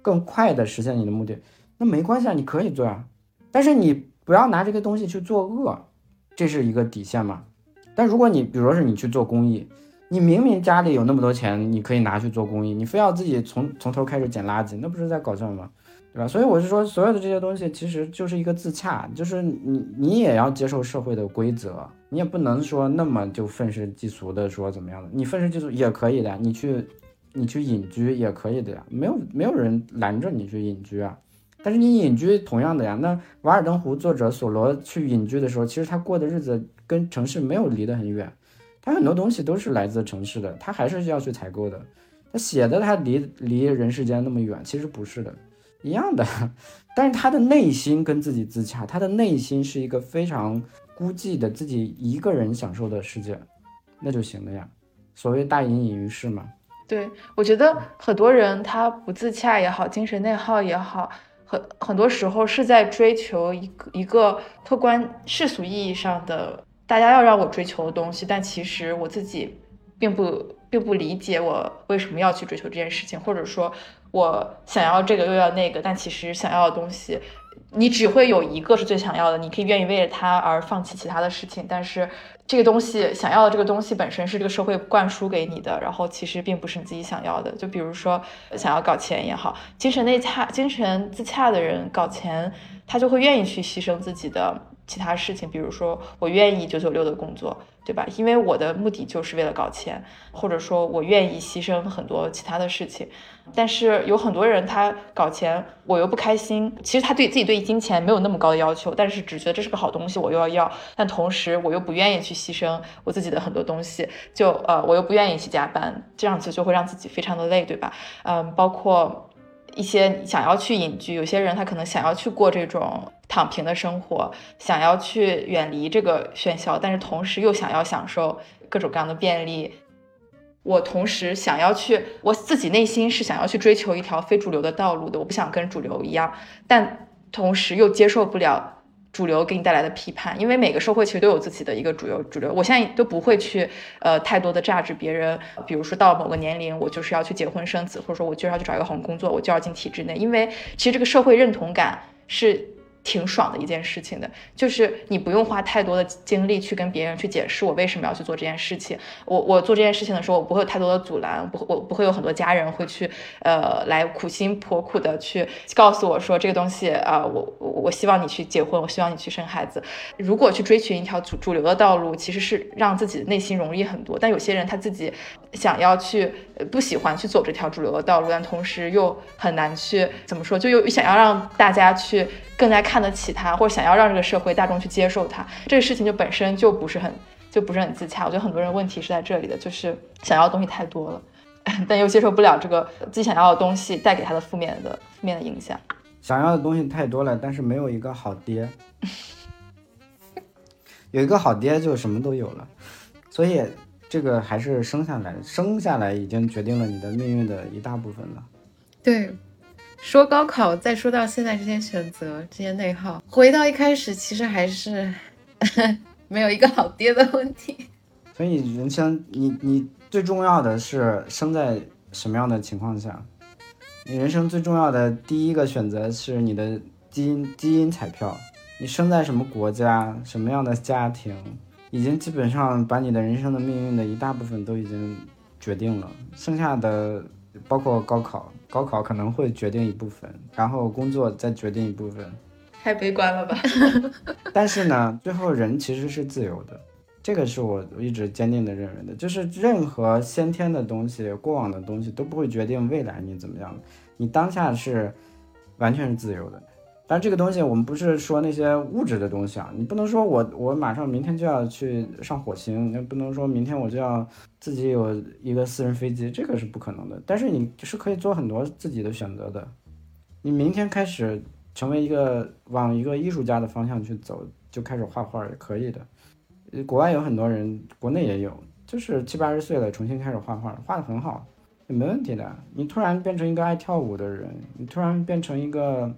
[SPEAKER 3] 更快的实现你的目的，那没关系啊，你可以做啊。但是你不要拿这个东西去做恶，这是一个底线嘛。但如果你比如说是你去做公益，你明明家里有那么多钱，你可以拿去做公益，你非要自己从从头开始捡垃圾，那不是在搞笑吗？对吧？所以我是说，所有的这些东西其实就是一个自洽，就是你你也要接受社会的规则，你也不能说那么就愤世嫉俗的说怎么样的，你愤世嫉俗也可以的，你去你去隐居也可以的呀，没有没有人拦着你去隐居啊。但是你隐居同样的呀，那《瓦尔登湖》作者索罗去隐居的时候，其实他过的日子跟城市没有离得很远，他很多东西都是来自城市的，他还是要去采购的。他写的他离离人世间那么远，其实不是的。一样的，但是他的内心跟自己自洽，他的内心是一个非常孤寂的自己一个人享受的世界，那就行了呀。所谓大隐隐于市嘛。
[SPEAKER 4] 对，我觉得很多人他不自洽也好，精神内耗也好，很很多时候是在追求一个一个客观世俗意义上的大家要让我追求的东西，但其实我自己并不并不理解我为什么要去追求这件事情，或者说。我想要这个又要那个，但其实想要的东西，你只会有一个是最想要的。你可以愿意为了它而放弃其他的事情，但是这个东西想要的这个东西本身是这个社会灌输给你的，然后其实并不是你自己想要的。就比如说想要搞钱也好，精神内洽、精神自洽的人搞钱，他就会愿意去牺牲自己的其他事情，比如说我愿意九九六的工作。对吧？因为我的目的就是为了搞钱，或者说我愿意牺牲很多其他的事情。但是有很多人他搞钱，我又不开心。其实他对自己对金钱没有那么高的要求，但是只觉得这是个好东西，我又要要。但同时我又不愿意去牺牲我自己的很多东西，就呃我又不愿意去加班，这样子就会让自己非常的累，对吧？嗯，包括一些想要去隐居，有些人他可能想要去过这种。躺平的生活，想要去远离这个喧嚣，但是同时又想要享受各种各样的便利。我同时想要去，我自己内心是想要去追求一条非主流的道路的，我不想跟主流一样，但同时又接受不了主流给你带来的批判，因为每个社会其实都有自己的一个主流主流。我现在都不会去呃太多的价值别人，比如说到某个年龄，我就是要去结婚生子，或者说我就要去找一个好工作，我就要进体制内，因为其实这个社会认同感是。挺爽的一件事情的，就是你不用花太多的精力去跟别人去解释我为什么要去做这件事情。我我做这件事情的时候，我不会有太多的阻拦，不我不会有很多家人会去呃来苦心婆苦的去告诉我说这个东西啊，我我希望你去结婚，我希望你去生孩子。如果去追寻一条主主流的道路，其实是让自己内心容易很多。但有些人他自己想要去不喜欢去走这条主流的道路，但同时又很难去怎么说，就又想要让大家去更加看得起他，或者想要让这个社会大众去接受他，这个事情就本身就不是很就不是很自洽。我觉得很多人问题是在这里的，就是想要的东西太多了，但又接受不了这个自己想要的东西带给他的负面的负面的影响。
[SPEAKER 3] 想要的东西太多了，但是没有一个好爹。有一个好爹就什么都有了，所以。这个还是生下来，生下来已经决定了你的命运的一大部分了。
[SPEAKER 2] 对，说高考，再说到现在这些选择、这些内耗，回到一开始，其实还是 没有一个好爹的问题。
[SPEAKER 3] 所以人生，你你最重要的是生在什么样的情况下？你人生最重要的第一个选择是你的基因基因彩票，你生在什么国家，什么样的家庭？已经基本上把你的人生的命运的一大部分都已经决定了，剩下的包括高考，高考可能会决定一部分，然后工作再决定一部分，
[SPEAKER 4] 太悲观了吧？
[SPEAKER 3] 但是呢，最后人其实是自由的，这个是我一直坚定的认为的，就是任何先天的东西、过往的东西都不会决定未来你怎么样，你当下是完全是自由的。但这个东西，我们不是说那些物质的东西啊，你不能说我我马上明天就要去上火星，那不能说明天我就要自己有一个私人飞机，这个是不可能的。但是你是可以做很多自己的选择的。你明天开始成为一个往一个艺术家的方向去走，就开始画画也可以的。国外有很多人，国内也有，就是七八十岁了重新开始画画，画的很好，也没问题的。你突然变成一个爱跳舞的人，你突然变成一个。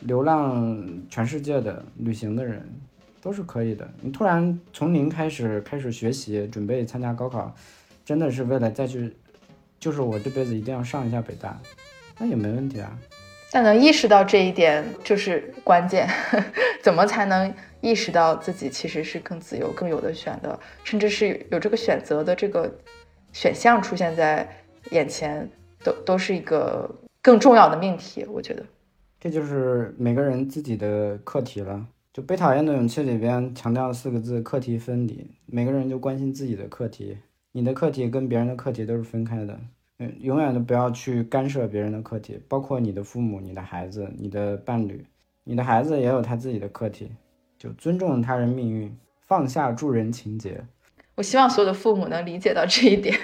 [SPEAKER 3] 流浪全世界的旅行的人都是可以的。你突然从零开始开始学习，准备参加高考，真的是为了再去，就是我这辈子一定要上一下北大，那也没问题啊。
[SPEAKER 4] 但能意识到这一点就是关键。怎么才能意识到自己其实是更自由、更有的选的，甚至是有这个选择的这个选项出现在眼前，都都是一个更重要的命题。我觉得。
[SPEAKER 3] 这就是每个人自己的课题了。就《被讨厌的勇气》里边强调四个字：课题分离。每个人就关心自己的课题，你的课题跟别人的课题都是分开的。嗯，永远都不要去干涉别人的课题，包括你的父母、你的孩子、你的伴侣。你的孩子也有他自己的课题，就尊重他人命运，放下助人情节。
[SPEAKER 4] 我希望所有的父母能理解到这一点。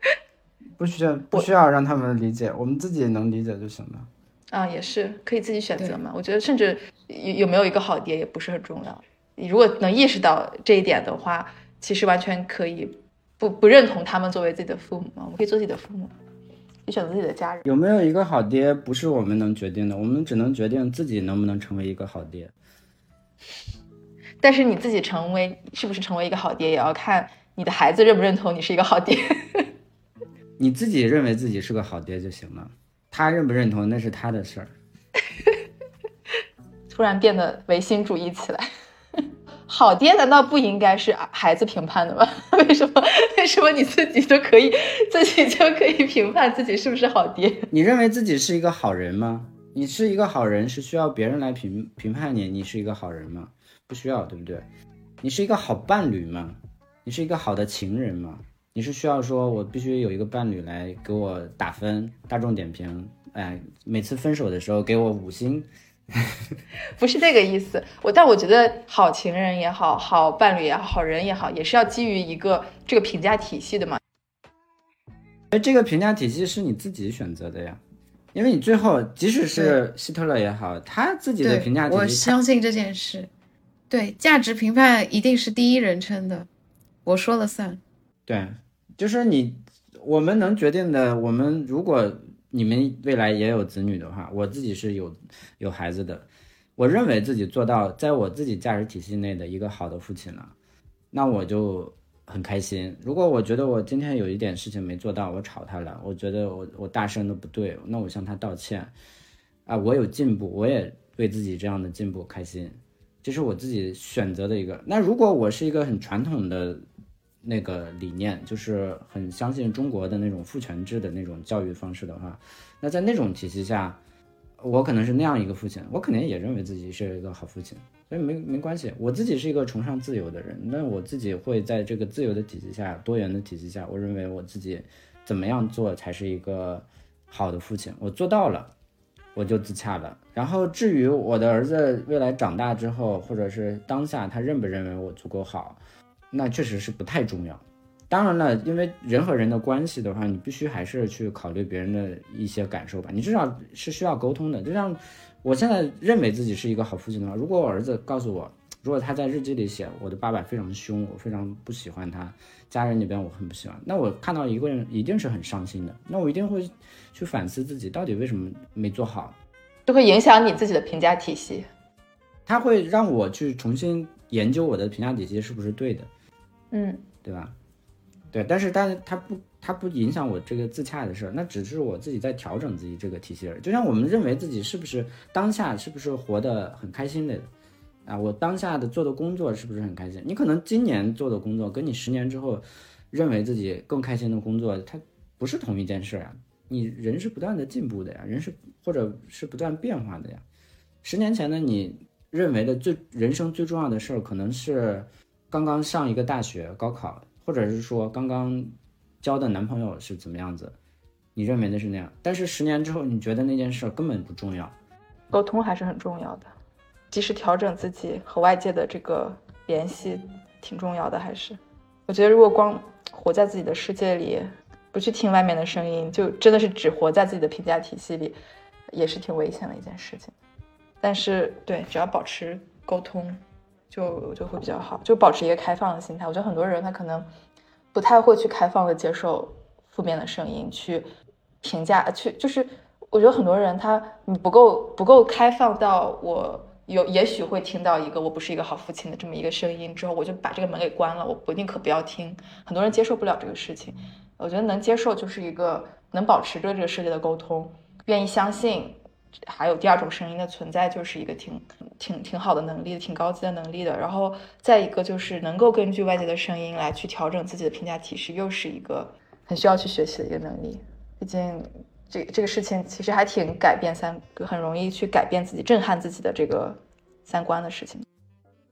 [SPEAKER 3] 不需要，不需要让他们理解，我们自己能理解就行了。
[SPEAKER 4] 啊，也是可以自己选择嘛。我觉得，甚至有有没有一个好爹也不是很重要。你如果能意识到这一点的话，其实完全可以不不认同他们作为自己的父母嘛。我们可以做自己的父母，你选择自己的家人。
[SPEAKER 3] 有没有一个好爹，不是我们能决定的，我们只能决定自己能不能成为一个好爹。
[SPEAKER 4] 但是你自己成为是不是成为一个好爹，也要看你的孩子认不认同你是一个好爹。
[SPEAKER 3] 你自己认为自己是个好爹就行了。他认不认同那是他的事儿。
[SPEAKER 4] 突然变得唯心主义起来，好爹难道不应该是孩子评判的吗？为什么？为什么你自己都可以，自己就可以评判自己是不是好爹？
[SPEAKER 3] 你认为自己是一个好人吗？你是一个好人是需要别人来评评判你，你是一个好人吗？不需要，对不对？你是一个好伴侣吗？你是一个好的情人吗？你是需要说，我必须有一个伴侣来给我打分，大众点评，哎，每次分手的时候给我五星，
[SPEAKER 4] 不是这个意思。我但我觉得好情人也好好伴侣也好好人也好，也是要基于一个这个评价体系的嘛。
[SPEAKER 3] 哎，这个评价体系是你自己选择的呀，因为你最后即使是希特勒也好，他自己的评价体系，
[SPEAKER 2] 我相信这件事，对价值评判一定是第一人称的，我说了算，
[SPEAKER 3] 对。就是你，我们能决定的。我们如果你们未来也有子女的话，我自己是有有孩子的，我认为自己做到在我自己价值体系内的一个好的父亲了，那我就很开心。如果我觉得我今天有一点事情没做到，我吵他了，我觉得我我大声的不对，那我向他道歉，啊，我有进步，我也为自己这样的进步开心，这是我自己选择的一个。那如果我是一个很传统的。那个理念就是很相信中国的那种父权制的那种教育方式的话，那在那种体系下，我可能是那样一个父亲，我肯定也认为自己是一个好父亲，所以没没关系。我自己是一个崇尚自由的人，那我自己会在这个自由的体系下、多元的体系下，我认为我自己怎么样做才是一个好的父亲，我做到了，我就自洽了。然后至于我的儿子未来长大之后，或者是当下他认不认为我足够好，那确实是不太重要。当然了，因为人和人的关系的话，你必须还是去考虑别人的一些感受吧。你至少是需要沟通的。就像我现在认为自己是一个好父亲的话，如果我儿子告诉我，如果他在日记里写我的爸爸非常凶，我非常不喜欢他，家人那边我很不喜欢，那我看到一个人一定是很伤心的。那我一定会去反思自己到底为什么没做好，
[SPEAKER 4] 就会影响你自己的评价体系。
[SPEAKER 3] 他会让我去重新研究我的评价体系是不是对的，
[SPEAKER 4] 嗯，
[SPEAKER 3] 对吧？对，但是但是它不它不影响我这个自洽的事儿，那只是我自己在调整自己这个体系而已。就像我们认为自己是不是当下是不是活得很开心的。啊，我当下的做的工作是不是很开心？你可能今年做的工作，跟你十年之后认为自己更开心的工作，它不是同一件事啊。你人是不断的进步的呀，人是或者是不断变化的呀。十年前的你认为的最人生最重要的事儿，可能是刚刚上一个大学高考，或者是说刚刚交的男朋友是怎么样子，你认为的是那样。但是十年之后，你觉得那件事根本不重要。
[SPEAKER 4] 沟通还是很重要的。及时调整自己和外界的这个联系挺重要的，还是我觉得如果光活在自己的世界里，不去听外面的声音，就真的是只活在自己的评价体系里，也是挺危险的一件事情。但是对，只要保持沟通，就就会比较好，就保持一个开放的心态。我觉得很多人他可能不太会去开放的接受负面的声音，去评价，去就是我觉得很多人他你不够不够开放到我。有也许会听到一个我不是一个好父亲的这么一个声音之后，我就把这个门给关了。我我宁可不要听。很多人接受不了这个事情，我觉得能接受就是一个能保持着这个世界的沟通，愿意相信还有第二种声音的存在，就是一个挺挺挺好的能力，挺高级的能力的。然后再一个就是能够根据外界的声音来去调整自己的评价体系，又是一个很需要去学习的一个能力。毕竟。这这个事情其实还挺改变三，很容易去改变自己、震撼自己的这个三观的事情。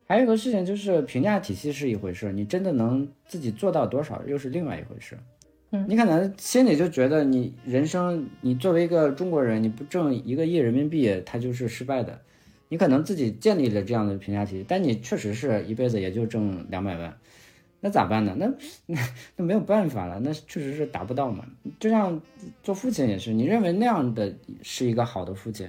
[SPEAKER 3] 还有一个事情就是评价体系是一回事，你真的能自己做到多少又是另外一回事。你可能心里就觉得你人生，你作为一个中国人，你不挣一个亿人民币，他就是失败的。你可能自己建立了这样的评价体系，但你确实是一辈子也就挣两百万。那咋办呢？那那那没有办法了，那确实是达不到嘛。就像做父亲也是，你认为那样的是一个好的父亲；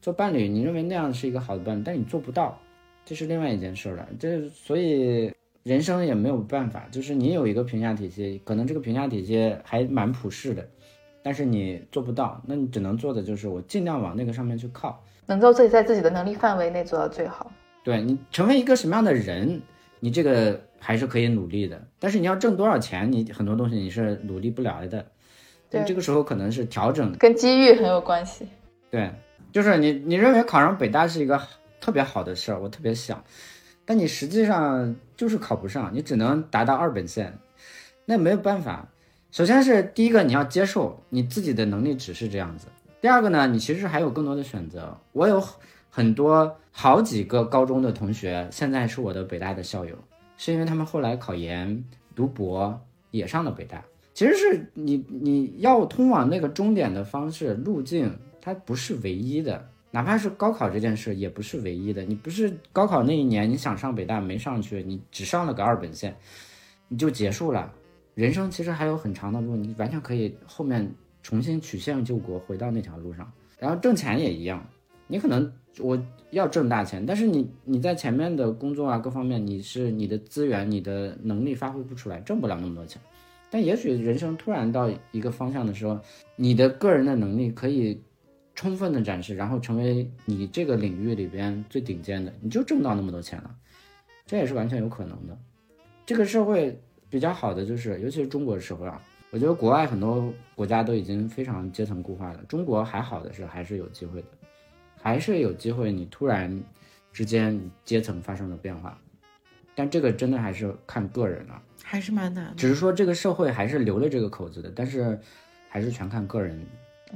[SPEAKER 3] 做伴侣，你认为那样是一个好的伴侣，但你做不到，这是另外一件事了。这所以人生也没有办法，就是你有一个评价体系，可能这个评价体系还蛮普世的，但是你做不到，那你只能做的就是我尽量往那个上面去靠，
[SPEAKER 4] 能够自己在自己的能力范围内做到最好。
[SPEAKER 3] 对你成为一个什么样的人，你这个。还是可以努力的，但是你要挣多少钱，你很多东西你是努力不了的。
[SPEAKER 4] 对，
[SPEAKER 3] 这个时候可能是调整，
[SPEAKER 4] 跟机遇很有关系。
[SPEAKER 3] 对，就是你你认为考上北大是一个特别好的事儿，我特别想，但你实际上就是考不上，你只能达到二本线，那没有办法。首先是第一个，你要接受你自己的能力只是这样子。第二个呢，你其实还有更多的选择。我有很多好几个高中的同学，现在是我的北大的校友。是因为他们后来考研读博也上了北大，其实是你你要通往那个终点的方式路径，它不是唯一的，哪怕是高考这件事也不是唯一的。你不是高考那一年你想上北大没上去，你只上了个二本线，你就结束了。人生其实还有很长的路，你完全可以后面重新曲线救国，回到那条路上。然后挣钱也一样，你可能我。要挣大钱，但是你你在前面的工作啊各方面，你是你的资源、你的能力发挥不出来，挣不了那么多钱。但也许人生突然到一个方向的时候，你的个人的能力可以充分的展示，然后成为你这个领域里边最顶尖的，你就挣到那么多钱了，这也是完全有可能的。这个社会比较好的就是，尤其是中国社会啊，我觉得国外很多国家都已经非常阶层固化了，中国还好的是还是有机会的。还是有机会，你突然之间阶层发生了变化，但这个真的还是看个人了，
[SPEAKER 2] 还是蛮难。
[SPEAKER 3] 只是说这个社会还是留了这个口子的，但是还是全看个人。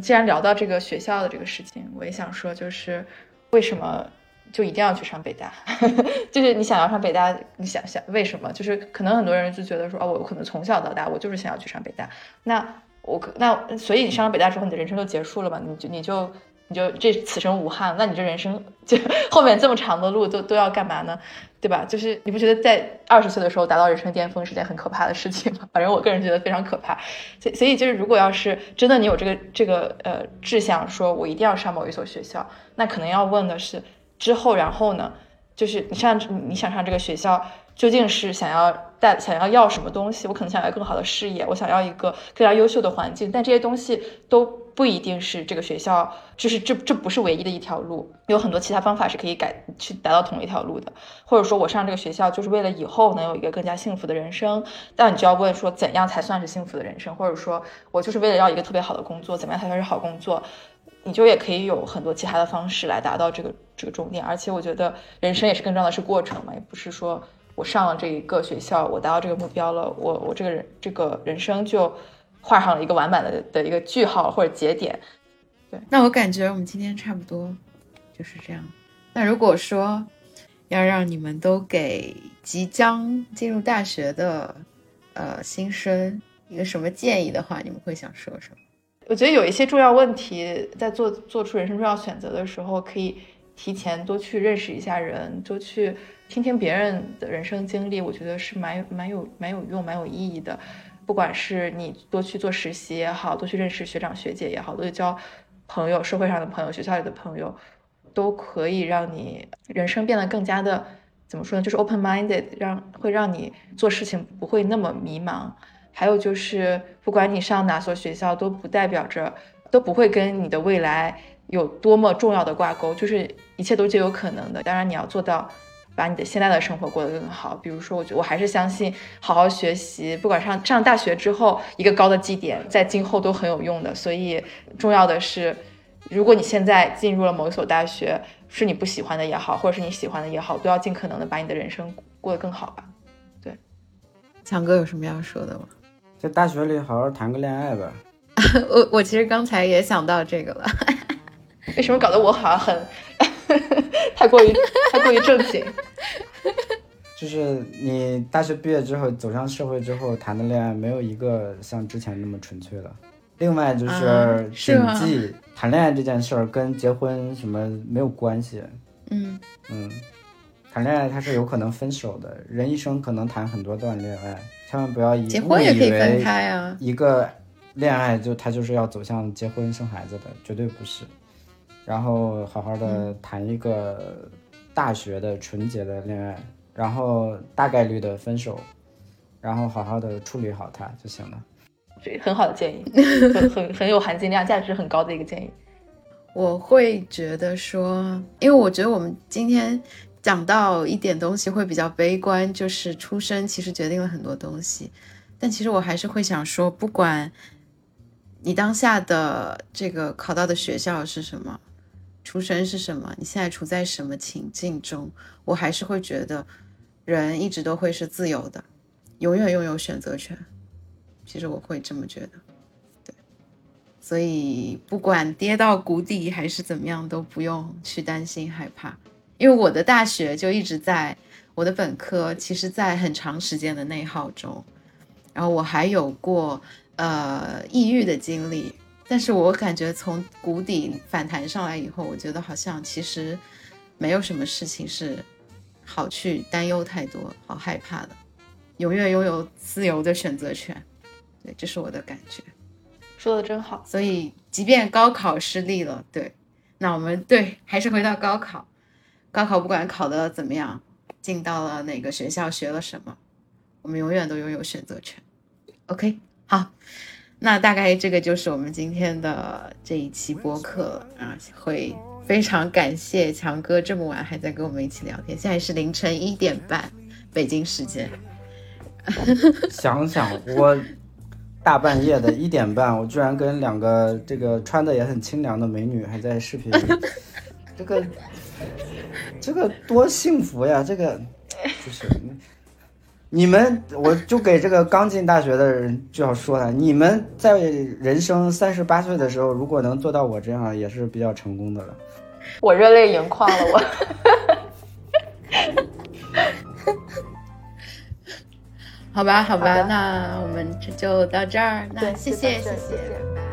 [SPEAKER 4] 既然聊到这个学校的这个事情，我也想说，就是为什么就一定要去上北大？就是你想要上北大，你想想为什么？就是可能很多人就觉得说，哦，我可能从小到大我就是想要去上北大。那我可那所以你上了北大之后，你的人生就结束了嘛？你就你就你就这此生无憾，那你这人生就 后面这么长的路都都要干嘛呢？对吧？就是你不觉得在二十岁的时候达到人生巅峰是件很可怕的事情吗？反正我个人觉得非常可怕。所以所以就是如果要是真的你有这个这个呃志向，说我一定要上某一所学校，那可能要问的是之后然后呢？就是你上你想上这个学校。究竟是想要带想要要什么东西？我可能想要更好的事业，我想要一个更加优秀的环境，但这些东西都不一定是这个学校，就是这这不是唯一的一条路，有很多其他方法是可以改去达到同一条路的。或者说我上这个学校就是为了以后能有一个更加幸福的人生，那你就要问说怎样才算是幸福的人生？或者说我就是为了要一个特别好的工作，怎么样才算是好工作？你就也可以有很多其他的方式来达到这个这个终点。而且我觉得人生也是更重要的是过程嘛，也不是说。我上了这一个学校，我达到这个目标了，我我这个人这个人生就画上了一个完满的的一个句号或者节点。对，
[SPEAKER 2] 那我感觉我们今天差不多就是这样。那如果说要让你们都给即将进入大学的呃新生一个什么建议的话，你们会想说什么？
[SPEAKER 4] 我觉得有一些重要问题，在做做出人生重要选择的时候，可以提前多去认识一下人，多去。听听别人的人生经历，我觉得是蛮蛮有蛮有用、蛮有意义的。不管是你多去做实习也好，多去认识学长学姐也好，多去交朋友、社会上的朋友、学校里的朋友，都可以让你人生变得更加的怎么说呢？就是 open minded，让会让你做事情不会那么迷茫。还有就是，不管你上哪所学校，都不代表着都不会跟你的未来有多么重要的挂钩，就是一切都皆有可能的。当然，你要做到。把你的现在的生活过得更好。比如说，我觉我还是相信好好学习，不管上上大学之后一个高的绩点，在今后都很有用的。所以重要的是，如果你现在进入了某一所大学，是你不喜欢的也好，或者是你喜欢的也好，都要尽可能的把你的人生过得更好吧。对，
[SPEAKER 2] 强哥有什么要说的吗？
[SPEAKER 3] 在大学里好好谈个恋爱吧。
[SPEAKER 2] 我我其实刚才也想到这个了。
[SPEAKER 4] 为什么搞得我好像很？太过于太过于正经，
[SPEAKER 3] 就是你大学毕业之后走上社会之后谈的恋爱，没有一个像之前那么纯粹了。另外就是谨记，谈恋爱这件事儿跟结婚什么没有关系。
[SPEAKER 2] 嗯
[SPEAKER 3] 嗯，谈恋爱它是有可能分手的，人一生可能谈很多段恋爱，千万不要以
[SPEAKER 2] 结婚也可以分开啊。
[SPEAKER 3] 一个恋爱就他就是要走向结婚生孩子的，绝对不是。然后好好的谈一个大学的纯洁的恋爱，然后大概率的分手，然后好好的处理好它就行了。
[SPEAKER 4] 这很好的建议，很很很有含金量、价值很高的一个建议。
[SPEAKER 2] 我会觉得说，因为我觉得我们今天讲到一点东西会比较悲观，就是出生其实决定了很多东西，但其实我还是会想说，不管你当下的这个考到的学校是什么。出生是什么？你现在处在什么情境中？我还是会觉得，人一直都会是自由的，永远拥有选择权。其实我会这么觉得，对。所以不管跌到谷底还是怎么样，都不用去担心害怕，因为我的大学就一直在我的本科，其实在很长时间的内耗中，然后我还有过呃抑郁的经历。但是我感觉从谷底反弹上来以后，我觉得好像其实没有什么事情是好去担忧太多、好害怕的。永远拥有自由的选择权，对，这是我的感觉。
[SPEAKER 4] 说的真好。
[SPEAKER 2] 所以，即便高考失利了，对，那我们对还是回到高考。高考不管考的怎么样，进到了哪个学校，学了什么，我们永远都拥有选择权。OK，好。那大概这个就是我们今天的这一期播客啊，会非常感谢强哥这么晚还在跟我们一起聊天。现在是凌晨一点半，北京时间。
[SPEAKER 3] 想想我大半夜的一点半，我居然跟两个这个穿的也很清凉的美女还在视频，这个这个多幸福呀！这个就是。你们，我就给这个刚进大学的人就要说了，你们在人生三十八岁的时候，如果能做到我这样，也是比较成功的了。
[SPEAKER 4] 我热泪盈眶了，我。
[SPEAKER 2] 好吧，好吧，那我们这就到这儿。那谢谢
[SPEAKER 4] 谢谢